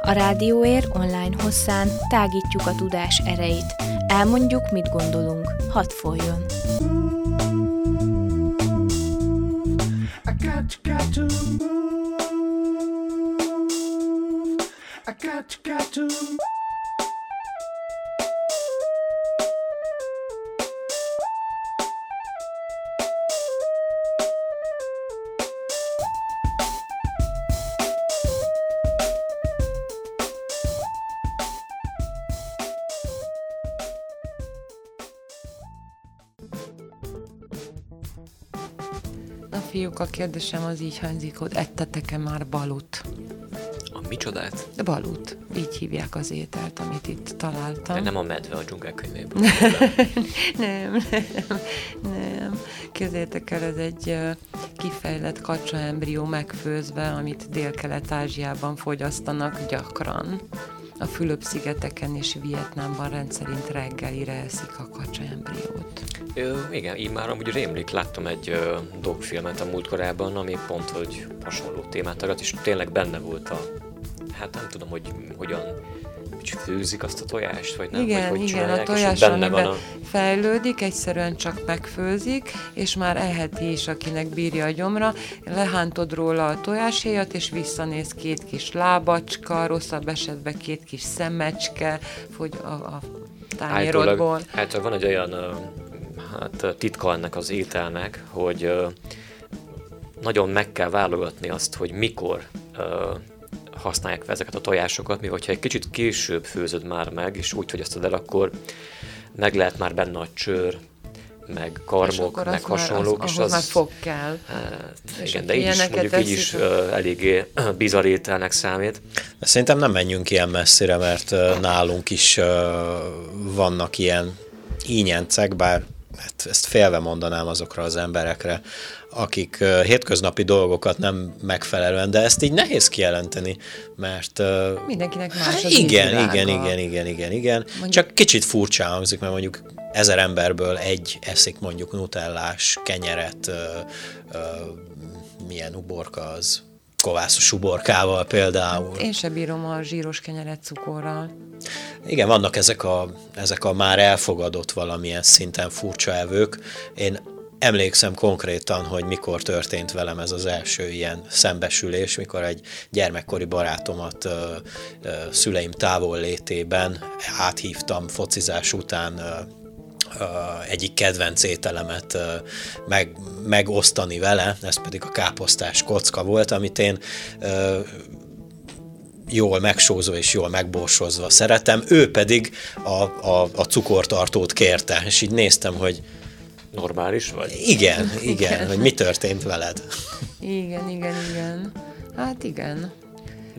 A Rádióér online hosszán tágítjuk a tudás erejét. Elmondjuk, mit gondolunk. Hadd folyjon! Got, to move. A kérdésem az így hangzik, hogy ettetek-e már balut? A micsodát? De balut. Így hívják az ételt, amit itt találtam. De nem a medve a dzsungel könyvéből. nem, nem, nem. Képzeljétek el, ez egy kifejlett kacsaembrió megfőzve, amit Dél-Kelet-Ázsiában fogyasztanak gyakran a Fülöp-szigeteken és Vietnámban rendszerint reggelire eszik a kacsaembriót. Ö, igen, így már amúgy rémlik, láttam egy ö, dogfilmet a múltkorában, ami pont, hogy hasonló témát tagat, és tényleg benne volt a, hát nem tudom, hogy hogyan hogy főzik azt a tojást, vagy nem? Igen, vagy hogy igen, a tojás, benne van a... fejlődik, egyszerűen csak megfőzik, és már eheti is, akinek bírja a gyomra, lehántod róla a tojáshéjat, és visszanéz két kis lábacska, rosszabb esetben két kis szemecske, hogy a, a tányérodból. Hát van egy olyan hát, titka ennek az ételnek, hogy nagyon meg kell válogatni azt, hogy mikor használják fel ezeket a tojásokat, mivel ha egy kicsit később főzöd már meg, és úgy fogyasztod el, akkor meg lehet már benne a csőr, meg karmok, meg hasonlók. Az, és az, már fog kell. Hát, igen, de így is mondjuk így is uh, eléggé bizarr ételnek számít. Szerintem nem menjünk ilyen messzire, mert uh, nálunk is uh, vannak ilyen ínyencek, bár hát ezt félve mondanám azokra az emberekre, akik hétköznapi dolgokat nem megfelelően, de ezt így nehéz kijelenteni, mert... Mindenkinek más az igen, igen, igen, igen, igen, igen. Mondjuk... Csak kicsit furcsa hangzik, mert mondjuk ezer emberből egy eszik mondjuk nutellás kenyeret, uh, uh, milyen uborka az kovászos uborkával például. Én sem bírom a zsíros kenyeret cukorral. Igen, vannak ezek a, ezek a már elfogadott valamilyen szinten furcsa evők. Én emlékszem konkrétan, hogy mikor történt velem ez az első ilyen szembesülés, mikor egy gyermekkori barátomat ö, ö, szüleim távol létében áthívtam focizás után ö, egyik kedvenc ételemet meg, megosztani vele, ez pedig a káposztás kocka volt, amit én jól megsózva és jól megborsozva szeretem, ő pedig a, a, a cukortartót kérte, és így néztem, hogy normális vagy? Igen, igen, igen. hogy mi történt veled. Igen, igen, igen. Hát igen.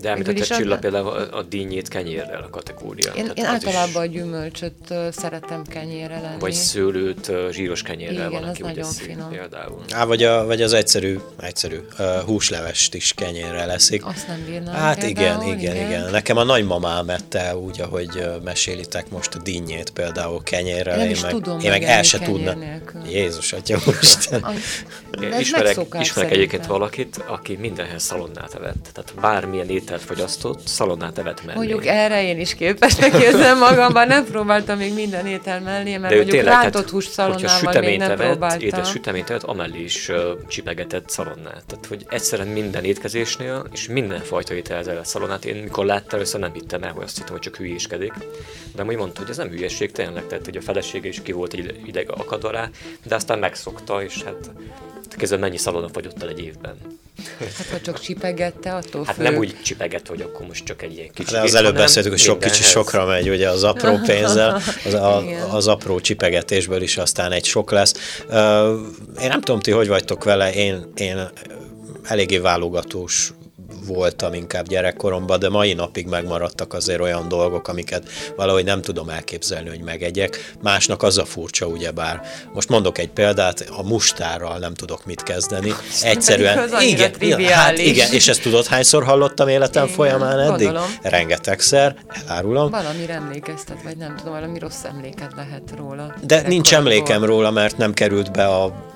De említette Csilla például a, a dinnyét kenyérrel a kategória. Én, én általában is... a gyümölcsöt uh, szeretem kenyérrel lenni. Vagy szőlőt uh, zsíros kenyérrel Igen, van, aki nagyon finom. például. Á, vagy, a, vagy az egyszerű, egyszerű uh, húslevest is kenyérrel leszik. Azt nem bírnám. Hát igen, igen, igen, igen. Nekem a nagymamám ette úgy, ahogy mesélitek most a dinnyét például kenyérrel. Én, én meg, tudom én meg el se tudna. Jézus, atya Isten. ismerek, ismerek egyébként valakit, aki mindenhez szalonnát evett. Tehát bármilyen ételt fogyasztott, szalonnát evett mellé. Mondjuk erre én is képesnek érzem magamban, nem próbáltam még minden étel mellé, mert mondjuk tényleg, rántott hús szalonnával még nem evett, próbáltam. Étes süteményt evett, amellé is uh, csipegetett szalonnát. Tehát, hogy egyszerűen minden étkezésnél, és minden fajta ételzel szalonnát. Én mikor láttam először nem hittem el, hogy azt hittem, hogy csak hülyéskedik. De úgy mondta, hogy ez nem hülyeség tényleg, tehát hogy a felesége is ki volt egy ideg akadva rá, de aztán megszokta, és hát Kezdve mennyi szalonna fogyott el egy évben? Hát ha csak csipegette, attól Hát fő. nem úgy csipegett, hogy akkor most csak egy ilyen kicsi. De az előbb beszéltük, hogy sok kicsi sokra megy, ugye az apró pénzzel, az, a, az apró csipegetésből is aztán egy sok lesz. Én nem tudom, ti hogy vagytok vele, én, én eléggé válogatós voltam inkább gyerekkoromban, de mai napig megmaradtak azért olyan dolgok, amiket valahogy nem tudom elképzelni, hogy megegyek. Másnak az a furcsa, ugyebár. Most mondok egy példát, a mustárral nem tudok mit kezdeni. Egyszerűen, igen, hát igen, és ezt tudod hányszor hallottam életem igen, folyamán eddig? Gondolom. Rengetegszer, elárulom. Valami emlékeztet, vagy nem tudom, valami rossz emléket lehet róla. De nincs emlékem róla, mert nem került be a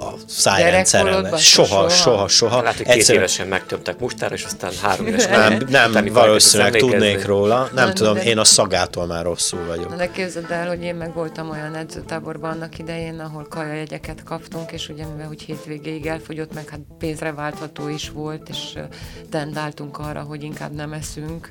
a szájrendszerembe. Soha, soha, soha, soha. Lehet, hogy két Egyszerűen... évesen megtömtek mustára, és aztán három évesen nem, nem valószínűleg tudnék róla. Nem, nem tudom, de... én a szagától már rosszul vagyok. De képzeld el, hogy én meg voltam olyan edzőtáborban annak idején, ahol jegyeket kaptunk, és ugye mivel hogy hétvégéig elfogyott, meg hát pénzre váltható is volt, és tendáltunk arra, hogy inkább nem eszünk,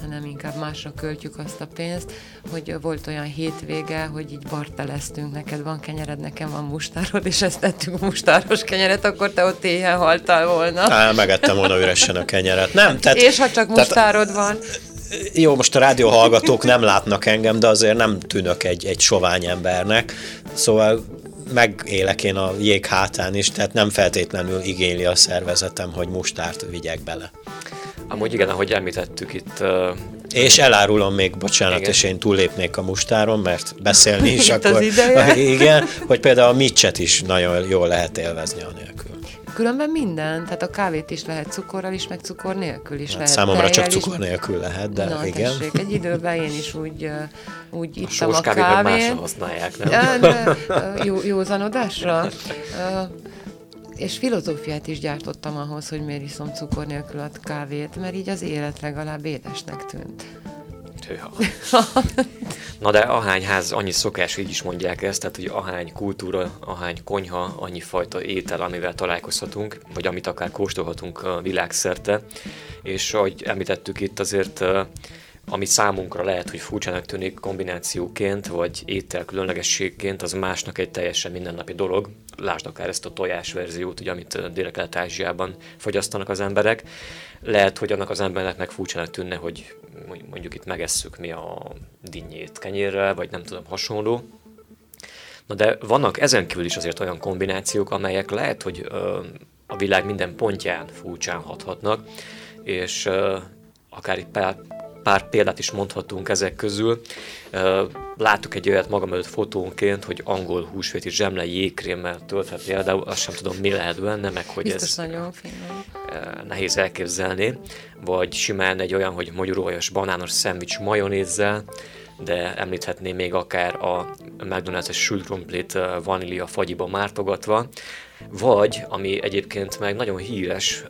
hanem inkább másra költjük azt a pénzt, hogy volt olyan hétvége, hogy így barteleztünk, neked van kenyered, nekem van mustárod, és ezt tettünk mustáros kenyeret, akkor te ott éjjel haltál volna. Á, megettem volna üresen a kenyeret. Nem, tehát, és ha csak mustárod van. Jó, most a rádió hallgatók nem látnak engem, de azért nem tűnök egy, egy sovány embernek, szóval megélek én a jég hátán is, tehát nem feltétlenül igényli a szervezetem, hogy mustárt vigyek bele. Amúgy igen, ahogy említettük itt... Uh, és elárulom még, bocsánat, igen. és én túlépnék a mustáron, mert beszélni is itt akkor... Az ideje. Igen, hogy például a micset is nagyon jól lehet élvezni nélkül. Különben minden, tehát a kávét is lehet cukorral is, meg cukor nélkül is hát lehet. Számomra csak cukor nélkül lehet, de Na, igen. Tessék, egy időben én is úgy, úgy ittam a, a kávét. kávét. használják, nem? De, jó, józanodásra? És filozófiát is gyártottam ahhoz, hogy miért iszom cukor nélkül a kávét, mert így az élet legalább édesnek tűnt. Na de ahány ház, annyi szokás, így is mondják ezt, tehát hogy ahány kultúra, ahány konyha, annyi fajta étel, amivel találkozhatunk, vagy amit akár kóstolhatunk világszerte. És ahogy említettük itt azért ami számunkra lehet, hogy furcsának tűnik kombinációként, vagy étel különlegességként, az másnak egy teljesen mindennapi dolog. Lásd akár ezt a tojás verziót, ugye, amit Dél-Kelet-Ázsiában fogyasztanak az emberek. Lehet, hogy annak az embernek meg furcsának tűnne, hogy mondjuk itt megesszük mi a dinnyét kenyérrel, vagy nem tudom, hasonló. Na de vannak ezen kívül is azért olyan kombinációk, amelyek lehet, hogy ö, a világ minden pontján furcsán hathatnak, és ö, akár itt pár, pár példát is mondhatunk ezek közül. Láttuk egy olyat magam előtt fotónként, hogy angol húsvéti zsemle jégkrémmel töltve például, azt sem tudom mi lehet benne, meg hogy Biztos ez nagyon finom. nehéz elképzelni. Vagy simán egy olyan, hogy magyaróhajos banános szendvics majonézzel, de említhetném még akár a McDonald's-es sült krumplit vanília fagyiba mártogatva, vagy, ami egyébként meg nagyon híres,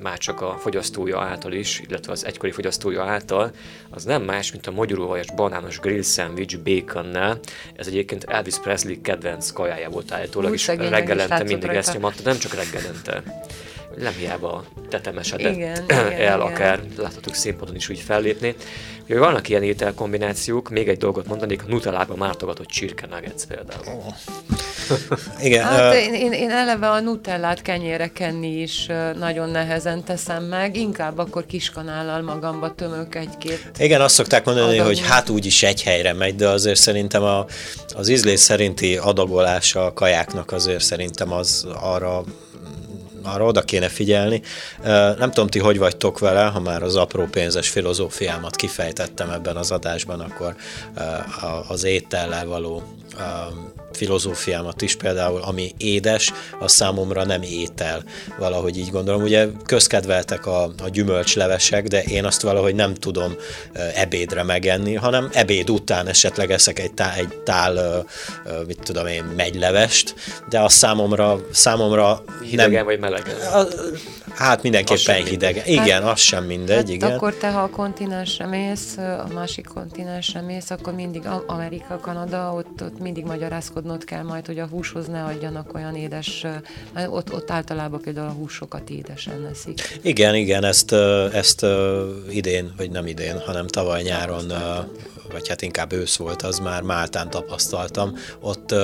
már csak a fogyasztója által is, illetve az egykori fogyasztója által, az nem más, mint a magyaróvajas banános grill sandwich baconnel. Ez egyébként Elvis Presley kedvenc kajája volt állítólag, és reggelente mindig ezt nyomatta, nem csak reggelente nem hiába tetemesedett igen, el, igen, akár igen. láthatók színpadon is úgy fellépni. Ugye vannak ilyen ételkombinációk, még egy dolgot mondanék, a nutellába mártogatott csirke nuggets például. Oh. Igen. Hát uh, én, én, én eleve a nutellát kenyére kenni is nagyon nehezen teszem meg, inkább akkor kiskanállal magamba tömök egy-két. Igen, azt szokták mondani, adagom. hogy hát úgyis egy helyre megy, de azért szerintem a, az ízlés szerinti adagolása a kajáknak azért szerintem az arra arra oda kéne figyelni. Nem tudom, ti hogy vagytok vele, ha már az apró pénzes filozófiámat kifejtettem ebben az adásban, akkor az étellel való filozófiámat is, például ami édes, az számomra nem étel, valahogy így gondolom. Ugye közkedveltek a, a gyümölcslevesek, de én azt valahogy nem tudom ebédre megenni, hanem ebéd után esetleg eszek egy, tá, egy tál, mit tudom én, megylevest, de az számomra, számomra Hidegen nem, vagy melegen? A, Hát mindenképpen hideg. Hát, igen, az sem mindegy, hát igen. Akkor te, ha a kontinensre mész, a másik kontinensre mész, akkor mindig Amerika, Kanada, ott, ott mindig magyarázkodnod kell majd, hogy a húshoz ne adjanak olyan édes, ott, ott általában például a húsokat édesen neszik. Igen, igen, ezt, ezt idén, vagy nem idén, hanem tavaly nyáron, vagy hát inkább ősz volt, az már Máltán tapasztaltam. Ott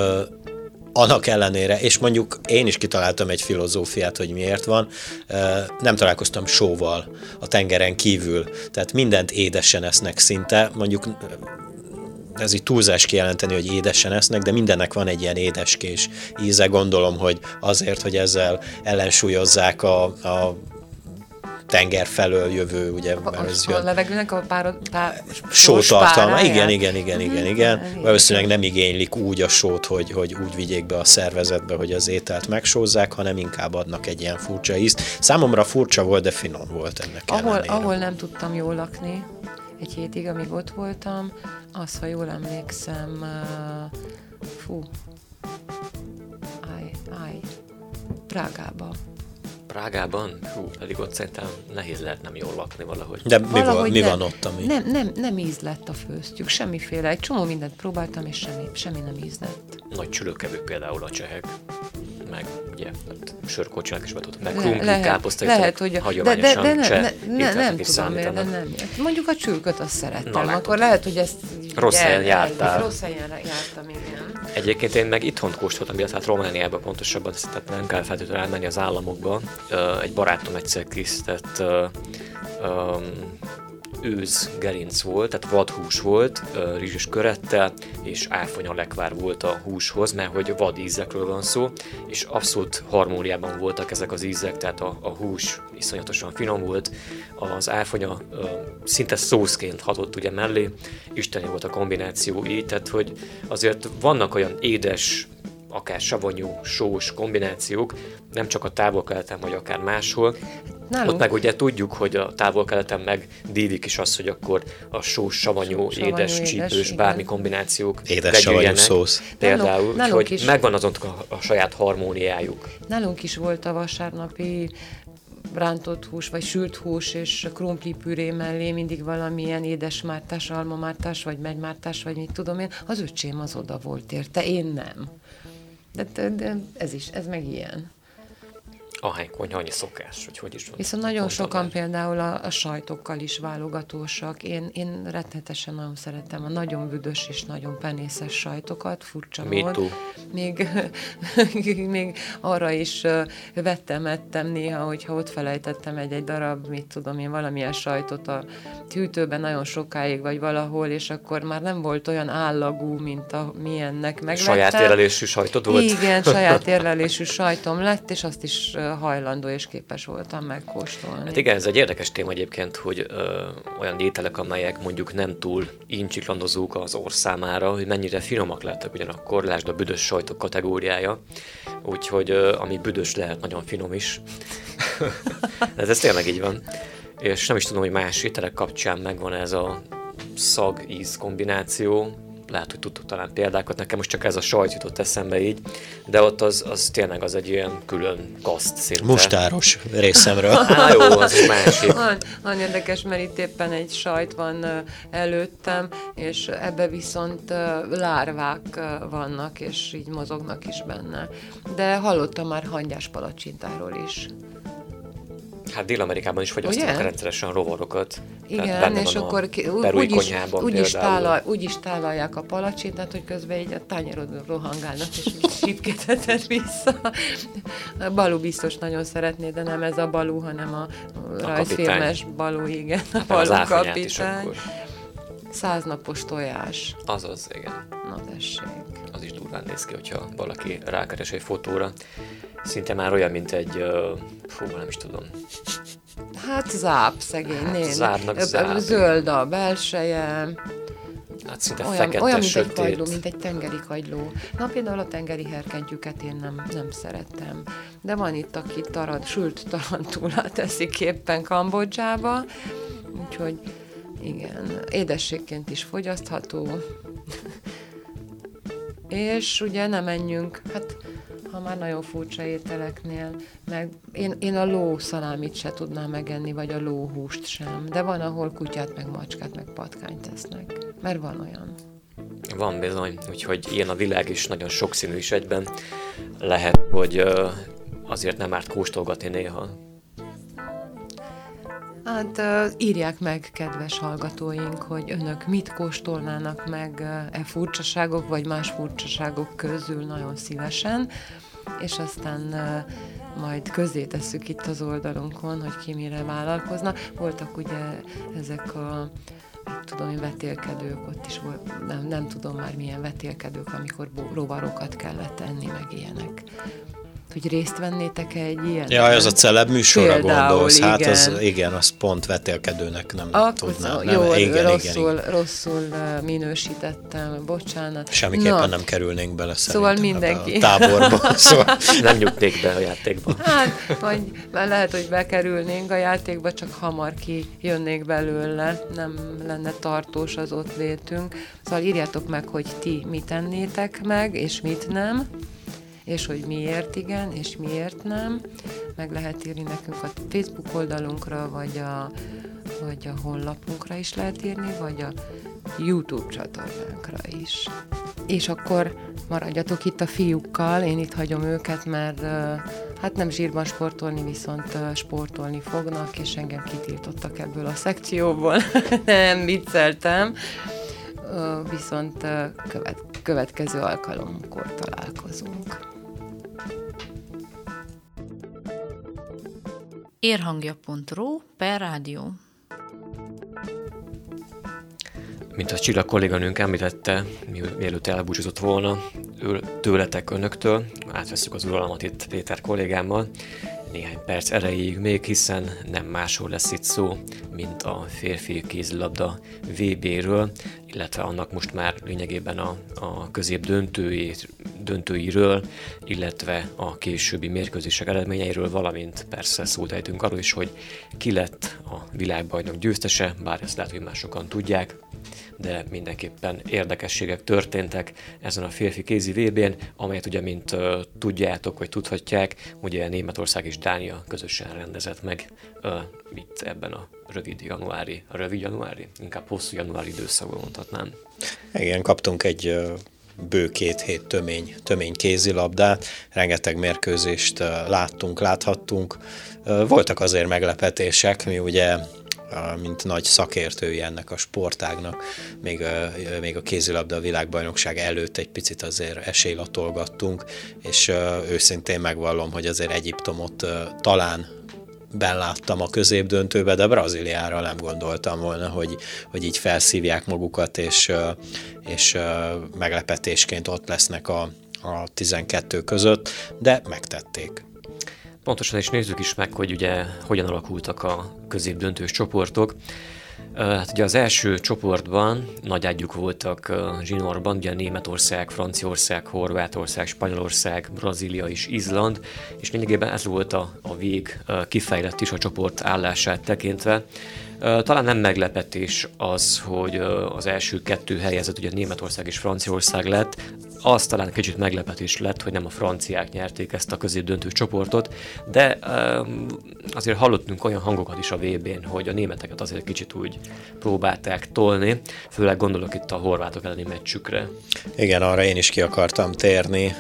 annak ellenére, és mondjuk én is kitaláltam egy filozófiát, hogy miért van, nem találkoztam sóval a tengeren kívül, tehát mindent édesen esznek szinte, mondjuk ez így túlzás kijelenteni, hogy édesen esznek, de mindennek van egy ilyen édeskés íze, gondolom, hogy azért, hogy ezzel ellensúlyozzák a, a tenger felől jövő, ugye, a, mert ez jön. A levegőnek a pár, pár sótartalma, igen, igen, igen, igen, mhm. igen. Valószínűleg nem igénylik úgy a sót, hogy, hogy úgy vigyék be a szervezetbe, hogy az ételt megsózzák, hanem inkább adnak egy ilyen furcsa ízt. Számomra furcsa volt, de finom volt ennek ahol, ellenére. Ahol nem tudtam jól lakni, egy hétig, amíg ott voltam, az, ha jól emlékszem, uh, fú, áj, áj, Prágába Prágában? Hú, pedig ott szerintem nehéz lehet nem jól lakni valahogy. De mi, valahogy mi van ott, ami? Nem, nem, nem íz lett a főztjük, semmiféle. Egy csomó mindent próbáltam, és semmi, semmi nem íz lett. Nagy csülökevők például a csehek, meg ugye, sörkocsinak is vetett, meg krumpli, lehet, káposzta, lehet, hogy hagyományosan de, de, de ne, ne, ne, nem tudom miért, de nem. Mondjuk a csülköt azt szerettem, Na, akkor lehet, hogy ezt rossz helyen jártál. Rossz helyen jártam, igen. Egyébként én meg itthon kóstoltam, illetve hát Romániában pontosabban, tehát nem kell feltétlenül elmenni az államokba. Egy barátom egyszer készített őz gerinc volt, tehát vadhús volt, rizses körettel, és áfonya lekvár volt a húshoz, mert hogy vad ízekről van szó, és abszolút harmóniában voltak ezek az ízek, tehát a, a hús iszonyatosan finom volt, az áfonya szinte szószként hatott ugye mellé, isteni volt a kombináció így, tehát hogy azért vannak olyan édes, akár savanyú, sós kombinációk, nem csak a távol-keleten, vagy akár máshol, Nálunk. Ott meg ugye tudjuk, hogy a távol-keleten meg dívik is azt, hogy akkor a sós, savanyú, savanyú édes, édes, csípős, igen. bármi kombinációk Édes savanyú szósz. Például, nálunk, nálunk hogy is. megvan azon a, a saját harmóniájuk. Nálunk is volt a vasárnapi rántott hús, vagy sült hús, és krumpli püré mellé mindig valamilyen édesmártás, almamártás, vagy megymártás, vagy mit tudom én. Az öcsém az oda volt érte, én nem. De, de, de ez is, ez meg ilyen ahány konyha, annyi szokás, hogy hogy is van. Viszont nagyon sokan el. például a, a sajtokkal is válogatósak. Én, én rettenetesen nagyon szeretem a nagyon büdös és nagyon penészes sajtokat, furcsa Me mód. Még, még arra is vettem, ettem néha, hogyha ott felejtettem egy-egy darab, mit tudom én, valamilyen sajtot a hűtőben nagyon sokáig, vagy valahol, és akkor már nem volt olyan állagú, mint a milyennek megvettem. Saját érlelésű sajtod volt? Igen, saját érlelésű sajtom lett, és azt is hajlandó és képes voltam megkóstolni. Hát igen, ez egy érdekes téma egyébként, hogy ö, olyan ételek, amelyek mondjuk nem túl incsiklandozók az orr hogy mennyire finomak lehetnek ugyanakkor, lásd a büdös sajtok kategóriája, úgyhogy ö, ami büdös lehet, nagyon finom is. ez, ez tényleg így van. És nem is tudom, hogy más ételek kapcsán megvan ez a szag-íz kombináció, lehet, hogy tudtuk talán példákat, nekem most csak ez a sajt jutott eszembe így, de ott az, az tényleg az egy ilyen külön kaszt szinte. Mustáros részemről. Á, jó, az is másik. Nagyon érdekes, mert itt éppen egy sajt van előttem, és ebbe viszont lárvák vannak, és így mozognak is benne. De hallottam már hangyás palacsintáról is. Hát Dél-Amerikában is fogyasztanak rendszeresen rovarokat. Igen, és akkor úgy is, úgy, is tálal, úgy is tálalják a palacsintát, hogy közben így a tányérodon rohangálnak, és sipketeted vissza. Balú biztos nagyon szeretné, de nem ez a Balú, hanem a, a rajzfilmes Balú, igen. A hát Balú kapitány. Száznapos tojás. Azaz, igen. Na tessék. Az is durván néz ki, hogyha valaki rákeres egy fotóra. Szinte már olyan, mint egy, uh, fú, nem is tudom. Hát záp, szegény. Hát, zárnak záp. Zöld a belseje. Hát szinte olyan, fekete, olyan, mint sötét. egy kagyló, mint egy tengeri kagyló. Na például a tengeri herkentyűket én nem, nem szeretem. De van itt, aki tarad, sült tarantulát eszik éppen Kambodzsába, úgyhogy igen, édességként is fogyasztható. És ugye nem menjünk, hát ha már nagyon furcsa ételeknél, meg én, én a ló szalámit se tudnám megenni, vagy a lóhúst sem, de van, ahol kutyát, meg macskát, meg patkányt tesznek, mert van olyan. Van bizony, úgyhogy ilyen a világ is nagyon sokszínű is egyben. Lehet, hogy azért nem árt kóstolgatni néha. Hát írják meg, kedves hallgatóink, hogy önök mit kóstolnának meg e furcsaságok, vagy más furcsaságok közül nagyon szívesen, és aztán majd közé tesszük itt az oldalunkon, hogy ki mire vállalkozna. Voltak ugye ezek a tudom én, vetélkedők, ott is volt, nem, nem tudom már milyen vetélkedők, amikor rovarokat kellett enni, meg ilyenek hogy részt vennétek egy ilyen? Ja, az a celeb műsorra Például, gondolsz. Hát igen. az, igen, az pont vetélkedőnek nem Akkor tudnám. Nem, jó, igen, rosszul, igen, igen. rosszul minősítettem, bocsánat. Semmiképpen Na. nem kerülnénk bele Szóval mindenki. A táborba. Szóval. nem nyugnék be a játékba. Hát, vagy lehet, hogy bekerülnénk a játékba, csak hamar kijönnék belőle, nem lenne tartós az ott létünk. Szóval írjátok meg, hogy ti mit tennétek meg, és mit nem és hogy miért igen, és miért nem. Meg lehet írni nekünk a Facebook oldalunkra, vagy a, vagy a honlapunkra is lehet írni, vagy a YouTube csatornánkra is. És akkor maradjatok itt a fiúkkal, én itt hagyom őket, mert hát nem zsírban sportolni, viszont sportolni fognak, és engem kitiltottak ebből a szekcióból. nem vicceltem. Viszont követ, következő alkalomkor találkozunk. érhangja.ru per rádió. Mint a Csilla kolléganőnk említette, mielőtt elbúcsúzott volna, tőletek önöktől, átveszük az uralmat itt Péter kollégámmal, néhány perc erejéig még, hiszen nem másról lesz itt szó, mint a férfi kézilabda VB-ről, illetve annak most már lényegében a, a közép döntőiről, illetve a későbbi mérkőzések eredményeiről, valamint persze szót ejtünk arról is, hogy ki lett a világbajnok győztese, bár ezt lehet, hogy másokan tudják, de mindenképpen érdekességek történtek ezen a férfi kézi VB-n, amelyet ugye, mint uh, tudjátok, vagy tudhatják, ugye Németország és Dánia közösen rendezett meg uh, itt ebben a rövid januári, a rövid januári, inkább hosszú januári időszakban mondhatnám. Igen, kaptunk egy uh bő két hét tömény, tömény kézilabdát, rengeteg mérkőzést láttunk, láthattunk. Voltak azért meglepetések, mi ugye mint nagy szakértői ennek a sportágnak, még a, még a kézilabda világbajnokság előtt egy picit azért esélylatolgattunk, és őszintén megvallom, hogy azért Egyiptomot talán beláttam a középdöntőbe, de Brazíliára nem gondoltam volna, hogy, hogy így felszívják magukat, és, és meglepetésként ott lesznek a, a 12 között, de megtették. Pontosan is nézzük is meg, hogy ugye hogyan alakultak a középdöntős csoportok. Hát ugye az első csoportban nagy ágyuk voltak zsinórban, ugye Németország, Franciaország, Horvátország, Spanyolország, Brazília és Izland, és lényegében ez volt a, a vég kifejlett is a csoport állását tekintve. Talán nem meglepetés az, hogy az első kettő helyezett ugye Németország és Franciaország lett, az talán kicsit meglepetés lett, hogy nem a franciák nyerték ezt a középdöntő csoportot, de azért hallottunk olyan hangokat is a VB-n, hogy a németeket azért kicsit úgy próbálták tolni, főleg gondolok itt a horvátok elleni meccsükre. Igen, arra én is ki akartam térni.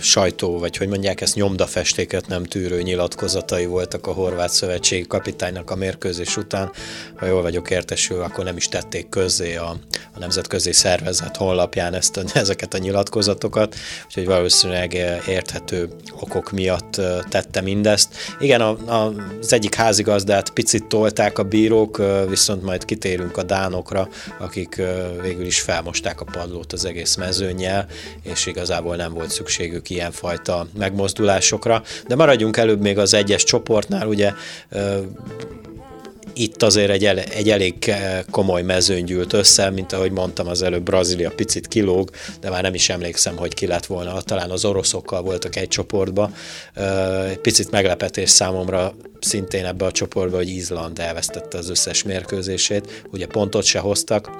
Sajtó, vagy hogy mondják, ezt nyomdafestéket nem tűrő nyilatkozatai voltak a horvát szövetségi kapitánynak a mérkőzés után. Ha jól vagyok értesülve, akkor nem is tették közzé a, a nemzetközi szervezet honlapján ezt ezeket a nyilatkozatokat, nyilatkozatokat, úgyhogy valószínűleg érthető okok miatt tette mindezt. Igen, a, a, az egyik házigazdát picit tolták a bírók, viszont majd kitérünk a dánokra, akik végül is felmosták a padlót az egész mezőnyel, és igazából nem volt szükségük ilyenfajta megmozdulásokra. De maradjunk előbb még az egyes csoportnál, ugye itt azért egy, el, egy elég komoly mezőny gyűlt össze, mint ahogy mondtam az előbb, Brazília picit kilóg, de már nem is emlékszem, hogy ki lett volna. Talán az oroszokkal voltak egy csoportban. Egy picit meglepetés számomra szintén ebbe a csoportba, hogy Izland elvesztette az összes mérkőzését. Ugye pontot se hoztak,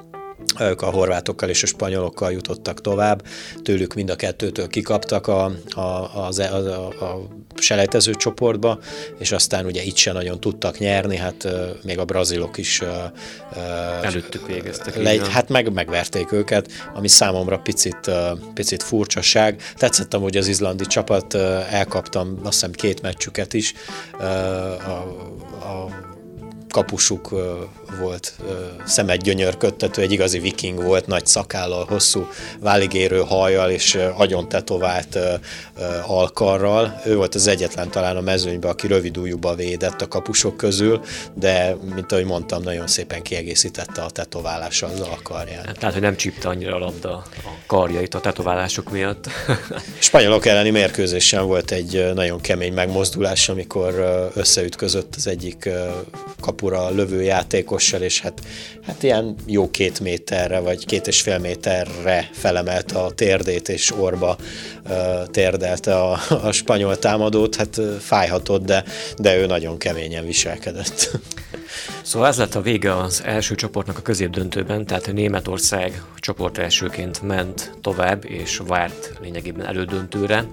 ők a horvátokkal és a spanyolokkal jutottak tovább, tőlük mind a kettőtől kikaptak a, a, a, a, a selejtező csoportba, és aztán ugye itt se nagyon tudtak nyerni, hát még a brazilok is előttük végeztek. Le, hát meg, megverték őket, ami számomra picit, picit furcsaság. Tetszett hogy az izlandi csapat, elkaptam azt hiszem két meccsüket is, a, a kapusuk volt szemet gyönyörködtető, egy igazi viking volt, nagy szakállal, hosszú váligérő hajjal és agyon tetovált alkarral. Ő volt az egyetlen talán a mezőnyben, aki rövid ujjúba védett a kapusok közül, de mint ahogy mondtam, nagyon szépen kiegészítette a tetoválással az alkarját. Hát, tehát, hogy nem csípte annyira a labda a karjait a tetoválások miatt. Spanyolok elleni mérkőzésen volt egy nagyon kemény megmozdulás, amikor összeütközött az egyik kapura lövő játékos gyalogossal, és hát, hát ilyen jó két méterre, vagy két és fél méterre felemelte a térdét, és orba uh, térdelte a, a spanyol támadót, hát fájhatott, de, de ő nagyon keményen viselkedett. Szóval ez lett a vége az első csoportnak a középdöntőben, tehát Németország csoport elsőként ment tovább, és várt lényegében elődöntőre,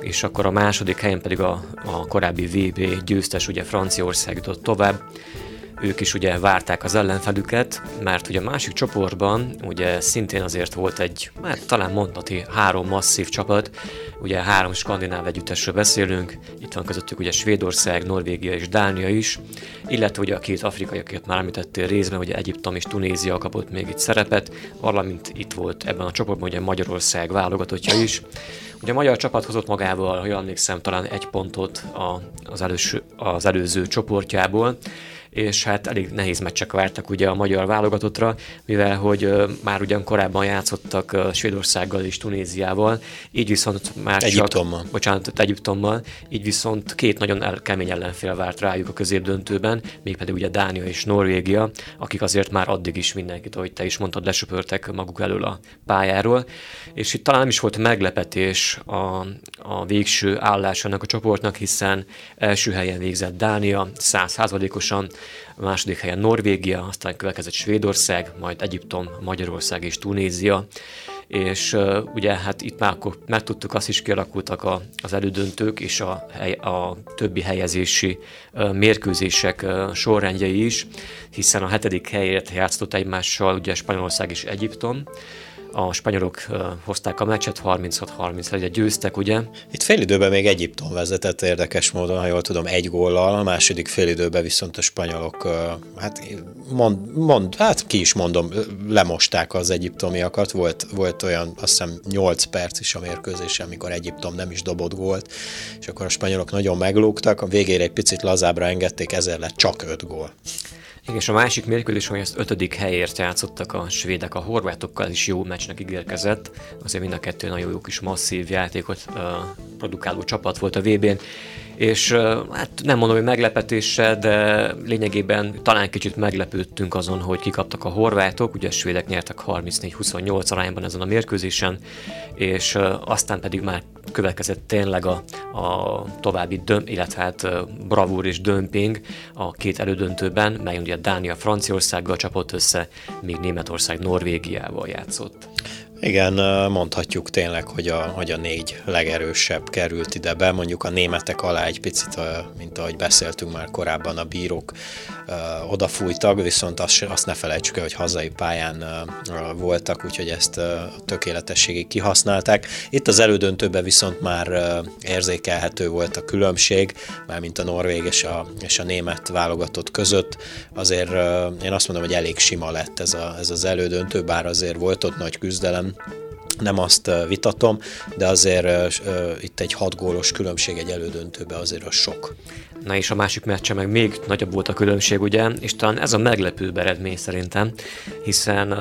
és akkor a második helyen pedig a, a korábbi VB győztes, ugye Franciaország jutott tovább, ők is ugye várták az ellenfelüket, mert ugye a másik csoportban ugye szintén azért volt egy, már talán mondhatni három masszív csapat, ugye három skandináv együttesről beszélünk, itt van közöttük ugye Svédország, Norvégia és Dánia is, illetve ugye a két afrikai, akiket már említettél részben, ugye Egyiptom és Tunézia kapott még itt szerepet, valamint itt volt ebben a csoportban ugye Magyarország válogatottja is. Ugye a magyar csapat hozott magával, ha jól emlékszem, talán egy pontot a, az, előső, az előző csoportjából, és hát elég nehéz meccsek vártak ugye a magyar válogatottra, mivel hogy már ugyan korábban játszottak Svédországgal és Tunéziával, így viszont már Egyiptommal. csak, bocsánat, Egyiptommal, így viszont két nagyon el, kemény ellenfél várt rájuk a középdöntőben, mégpedig ugye Dánia és Norvégia, akik azért már addig is mindenkit, ahogy te is mondtad, lesöpörtek maguk elől a pályáról, és itt talán nem is volt meglepetés a, a végső állás ennek a csoportnak, hiszen első helyen végzett Dánia, százszázalékosan, a második helyen Norvégia, aztán következett Svédország, majd Egyiptom, Magyarország és Tunézia, és uh, ugye hát itt már akkor megtudtuk, azt is kialakultak a, az elődöntők és a, a többi helyezési uh, mérkőzések uh, sorrendjei is, hiszen a hetedik helyért játszott egymással ugye Spanyolország és Egyiptom, a spanyolok hozták a meccset, 36-31 győztek, ugye? Itt félidőben még Egyiptom vezetett érdekes módon, ha jól tudom, egy góllal, a második félidőben viszont a spanyolok, hát mond, mond, hát ki is mondom, lemosták az egyiptomiakat, volt, volt olyan, azt hiszem 8 perc is a mérkőzésen, amikor Egyiptom nem is dobott gólt, és akkor a spanyolok nagyon meglógtak, a végére egy picit lazábra engedték, ezzel lett csak 5 gól. És a másik mérkőzés, hogy az ötödik helyért játszottak a svédek, a horvátokkal is jó meccsnek ígérkezett, azért mind a kettő nagyon jó kis masszív játékot uh, produkáló csapat volt a VB-n, és hát nem mondom, hogy meglepetéssel, de lényegében talán kicsit meglepődtünk azon, hogy kikaptak a horvátok, ugye a svédek nyertek 34-28 arányban ezen a mérkőzésen, és aztán pedig már következett tényleg a, a további döm, illetve hát bravúr és dömping a két elődöntőben, mely ugye Dánia Franciaországgal csapott össze, míg Németország Norvégiával játszott. Igen, mondhatjuk tényleg, hogy a, hogy a négy legerősebb került ide be, mondjuk a németek alá egy picit, mint ahogy beszéltünk már korábban, a bírók odafújtak, viszont azt, azt ne felejtsük el, hogy hazai pályán voltak, úgyhogy ezt tökéletességig kihasználták. Itt az elődöntőben viszont már érzékelhető volt a különbség, mármint a norvég és a, és a német válogatott között. Azért én azt mondom, hogy elég sima lett ez, a, ez az elődöntő, bár azért volt ott nagy küzdelem, nem azt vitatom, de azért itt egy hat gólos különbség egy elődöntőbe azért a sok. Na és a másik meccse meg még nagyobb volt a különbség, ugye, és talán ez a meglepőbb eredmény szerintem, hiszen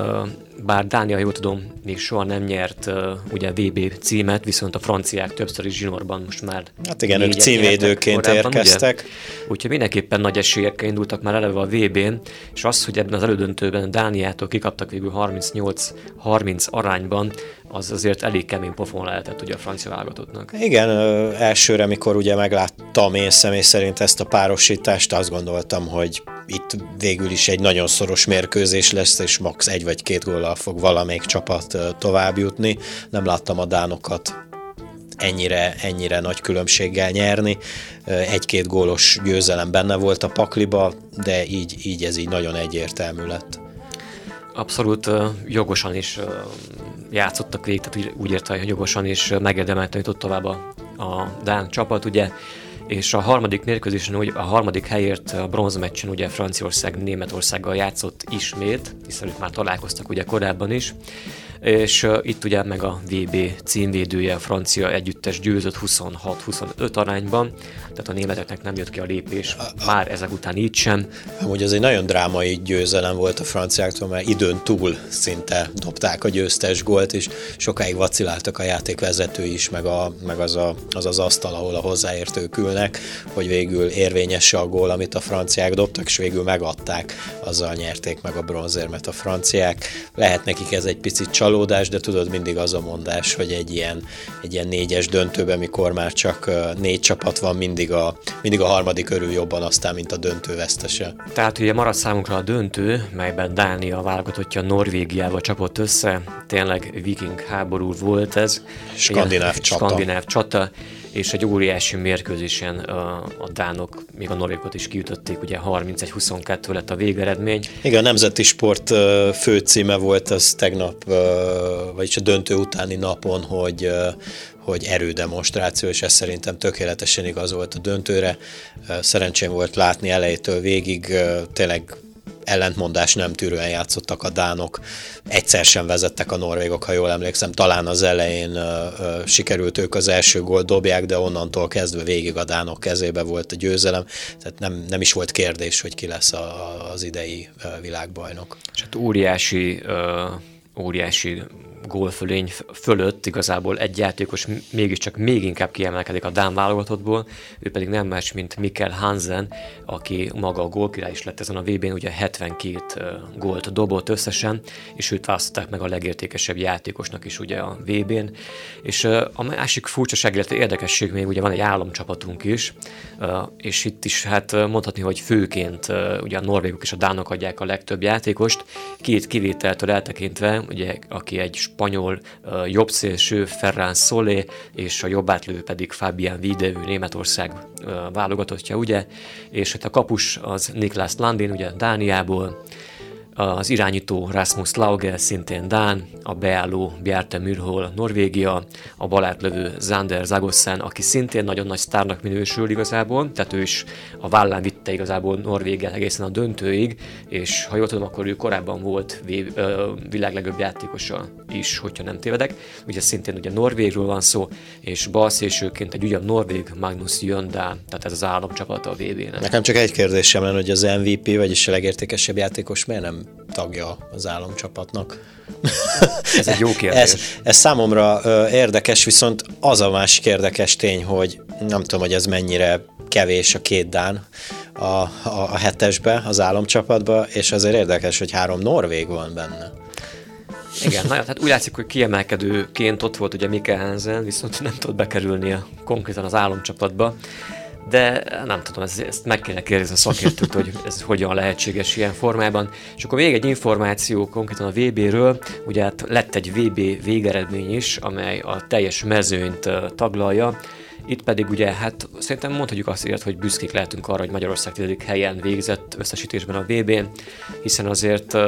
bár Dánia, jól tudom, még soha nem nyert ugye VB címet, viszont a franciák többször is zsinórban most már Hát igen, ők címvédőként érkeztek. Ugye? Úgyhogy mindenképpen nagy esélyekkel indultak már eleve a VB-n, és az, hogy ebben az elődöntőben Dániától kikaptak végül 38-30 arányban, az azért elég kemény pofon lehetett ugye a francia válogatottnak. Igen, elsőre, mikor ugye megláttam én személy szerint ezt a párosítást, azt gondoltam, hogy itt végül is egy nagyon szoros mérkőzés lesz, és max. egy vagy két góllal fog valamelyik csapat tovább jutni. Nem láttam a dánokat ennyire, ennyire nagy különbséggel nyerni. Egy-két gólos győzelem benne volt a pakliba, de így, így ez így nagyon egyértelmű lett. Abszolút jogosan is játszottak végig, tehát úgy érte, hogy jogosan is megérdemelten jutott tovább a, a Dán csapat, ugye, és a harmadik mérkőzésen, ugye, a harmadik helyért a bronzmeccsen ugye Franciaország Németországgal játszott ismét, hiszen ők már találkoztak ugye korábban is, és itt ugye meg a VB címvédője, a francia együttes győzött 26-25 arányban, tehát a németeknek nem jött ki a lépés, már ezek után így sem. Amúgy az egy nagyon drámai győzelem volt a franciáktól, mert időn túl szinte dobták a győztes gólt, és sokáig vaciláltak a játékvezető is, meg, a, meg az, a, az az asztal, ahol a hozzáértők ülnek, hogy végül érvényes a gól, amit a franciák dobtak, és végül megadták, azzal nyerték meg a bronzérmet a franciák. Lehet nekik ez egy picit csalódás, csalódás, de tudod, mindig az a mondás, hogy egy ilyen, egy ilyen négyes döntőben, mikor már csak négy csapat van, mindig a, mindig a harmadik örül jobban aztán, mint a döntő vesztese. Tehát ugye marad számunkra a döntő, melyben Dánia válogatottja Norvégiával csapott össze, tényleg viking háború volt ez. Skandináv csata. Skandináv csata és egy óriási mérkőzésen a, dánok még a norvégot is kiütötték, ugye 31-22 lett a végeredmény. Igen, a Nemzeti Sport főcíme volt az tegnap, vagyis a döntő utáni napon, hogy hogy erődemonstráció, és ez szerintem tökéletesen igaz volt a döntőre. Szerencsém volt látni elejétől végig, tényleg ellentmondás nem tűrően játszottak a dánok. Egyszer sem vezettek a norvégok, ha jól emlékszem. Talán az elején sikerült ők az első gólt dobják, de onnantól kezdve végig a dánok kezébe volt a győzelem. Tehát nem, nem is volt kérdés, hogy ki lesz a, az idei világbajnok. És hát óriási, óriási gólfölény fölött igazából egy játékos mégiscsak még inkább kiemelkedik a Dán válogatottból, ő pedig nem más, mint Mikkel Hansen, aki maga a gólkirály is lett ezen a VB-n, ugye 72 gólt dobott összesen, és őt választották meg a legértékesebb játékosnak is ugye a VB-n. És a másik furcsaság, illetve érdekesség még ugye van egy államcsapatunk is, és itt is hát mondhatni, hogy főként ugye a norvégok és a dánok adják a legtöbb játékost, két kivételtől eltekintve, ugye aki egy spanyol jobbszélső Ferran Solé, és a jobbátlő pedig Fabian Wiedeő Németország válogatottja, ugye, és hát a kapus az Niklas Landin, ugye Dániából, az irányító Rasmus Lauge, szintén Dán, a beálló Bjarte Mürhol, Norvégia, a balátlövő Zander Zagossen, aki szintén nagyon nagy sztárnak minősül igazából, tehát ő is a vállán vitte igazából Norvégiát egészen a döntőig, és ha jól tudom, akkor ő korábban volt világ legjobb játékosa is, hogyha nem tévedek. Ugye szintén ugye Norvégről van szó, és balszélsőként egy ugyan Norvég Magnus Jöndá, tehát ez az államcsapat a VB-nek. Nekem csak egy kérdésem lenne, hogy az MVP, vagyis a legértékesebb játékos miért nem tagja az államcsapatnak. Ez egy jó kérdés. ez, ez számomra ö, érdekes, viszont az a másik érdekes tény, hogy nem tudom, hogy ez mennyire kevés a két Dán a, a, a hetesbe, az államcsapatba, és azért érdekes, hogy három Norvég van benne. Igen, nagyon, tehát úgy látszik, hogy kiemelkedőként ott volt ugye Mika Hansen, viszont nem tudott bekerülni a, konkrétan az államcsapatba de nem tudom, ezt, ezt meg kéne kérdezni a szakértőt, hogy ez hogyan lehetséges ilyen formában. És akkor még egy információ konkrétan a VB-ről, ugye hát lett egy VB végeredmény is, amely a teljes mezőnyt taglalja, itt pedig ugye, hát szerintem mondhatjuk azt, hogy büszkék lehetünk arra, hogy Magyarország 10. helyen végzett összesítésben a VB-n, hiszen azért uh,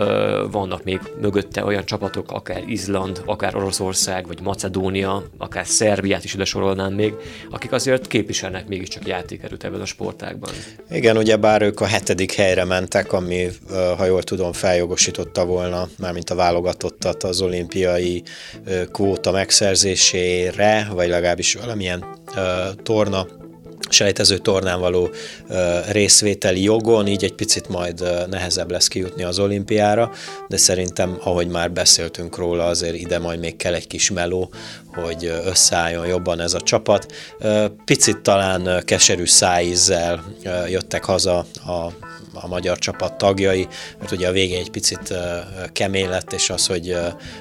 vannak még mögötte olyan csapatok, akár Izland, akár Oroszország, vagy Macedónia, akár Szerbiát is ide sorolnám még, akik azért képviselnek mégiscsak játékerőt ebben a sportágban. Igen, ugye bár ők a hetedik helyre mentek, ami, ha jól tudom, feljogosította volna, mármint a válogatottat az olimpiai kvóta megszerzésére, vagy legalábbis valamilyen torna sejtező tornán való részvételi jogon, így egy picit majd nehezebb lesz kijutni az olimpiára, de szerintem, ahogy már beszéltünk róla, azért ide majd még kell egy kis meló, hogy összeálljon jobban ez a csapat. Picit talán keserű szájízzel jöttek haza a a magyar csapat tagjai, mert ugye a végén egy picit kemény lett, és az, hogy,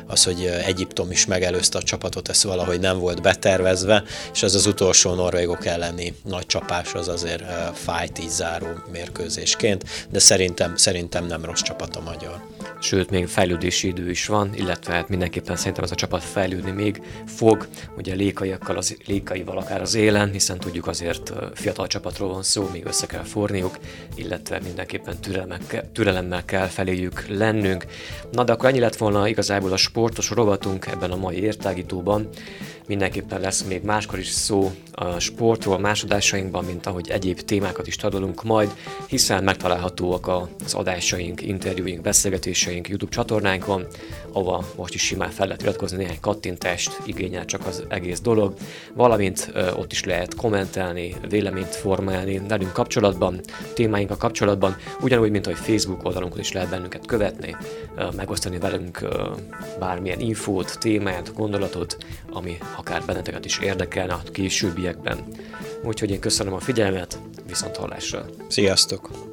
az, hogy Egyiptom is megelőzte a csapatot, ez valahogy nem volt betervezve, és az az utolsó norvégok elleni nagy csapás az azért fájt így záró mérkőzésként, de szerintem, szerintem nem rossz csapat a magyar sőt még fejlődési idő is van, illetve hát mindenképpen szerintem ez a csapat fejlődni még fog, ugye lékaiakkal, az, lékaival akár az élen, hiszen tudjuk azért fiatal csapatról van szó, még össze kell forniuk, illetve mindenképpen türelemmel kell feléjük lennünk. Na de akkor ennyi lett volna igazából a sportos rovatunk ebben a mai értágítóban. Mindenképpen lesz még máskor is szó a sportról másodásainkban, mint ahogy egyéb témákat is tagolunk majd, hiszen megtalálhatóak az adásaink, interjúink, beszélgetéseink YouTube csatornánkon, ahova most is simán fel lehet iratkozni, néhány kattintást igényel csak az egész dolog, valamint ott is lehet kommentelni, véleményt formálni velünk kapcsolatban, témáinkkal kapcsolatban, ugyanúgy, mint ahogy Facebook oldalunkon is lehet bennünket követni, megosztani velünk bármilyen infót, témát, gondolatot, ami akár benneteket is érdekelne a későbbiekben. Úgyhogy én köszönöm a figyelmet, viszont hallásra. Sziasztok!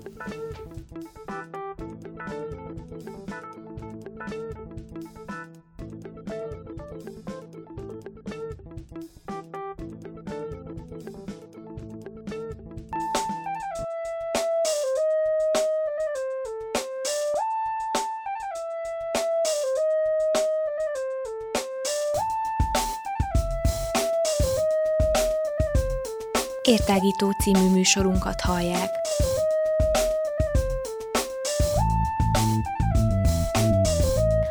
Értágító című műsorunkat hallják.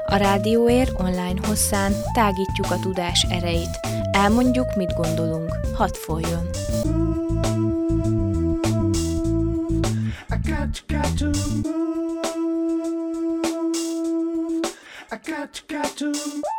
A Rádióér online hosszán tágítjuk a tudás erejét. Elmondjuk, mit gondolunk. Hadd folyjon! Got, got to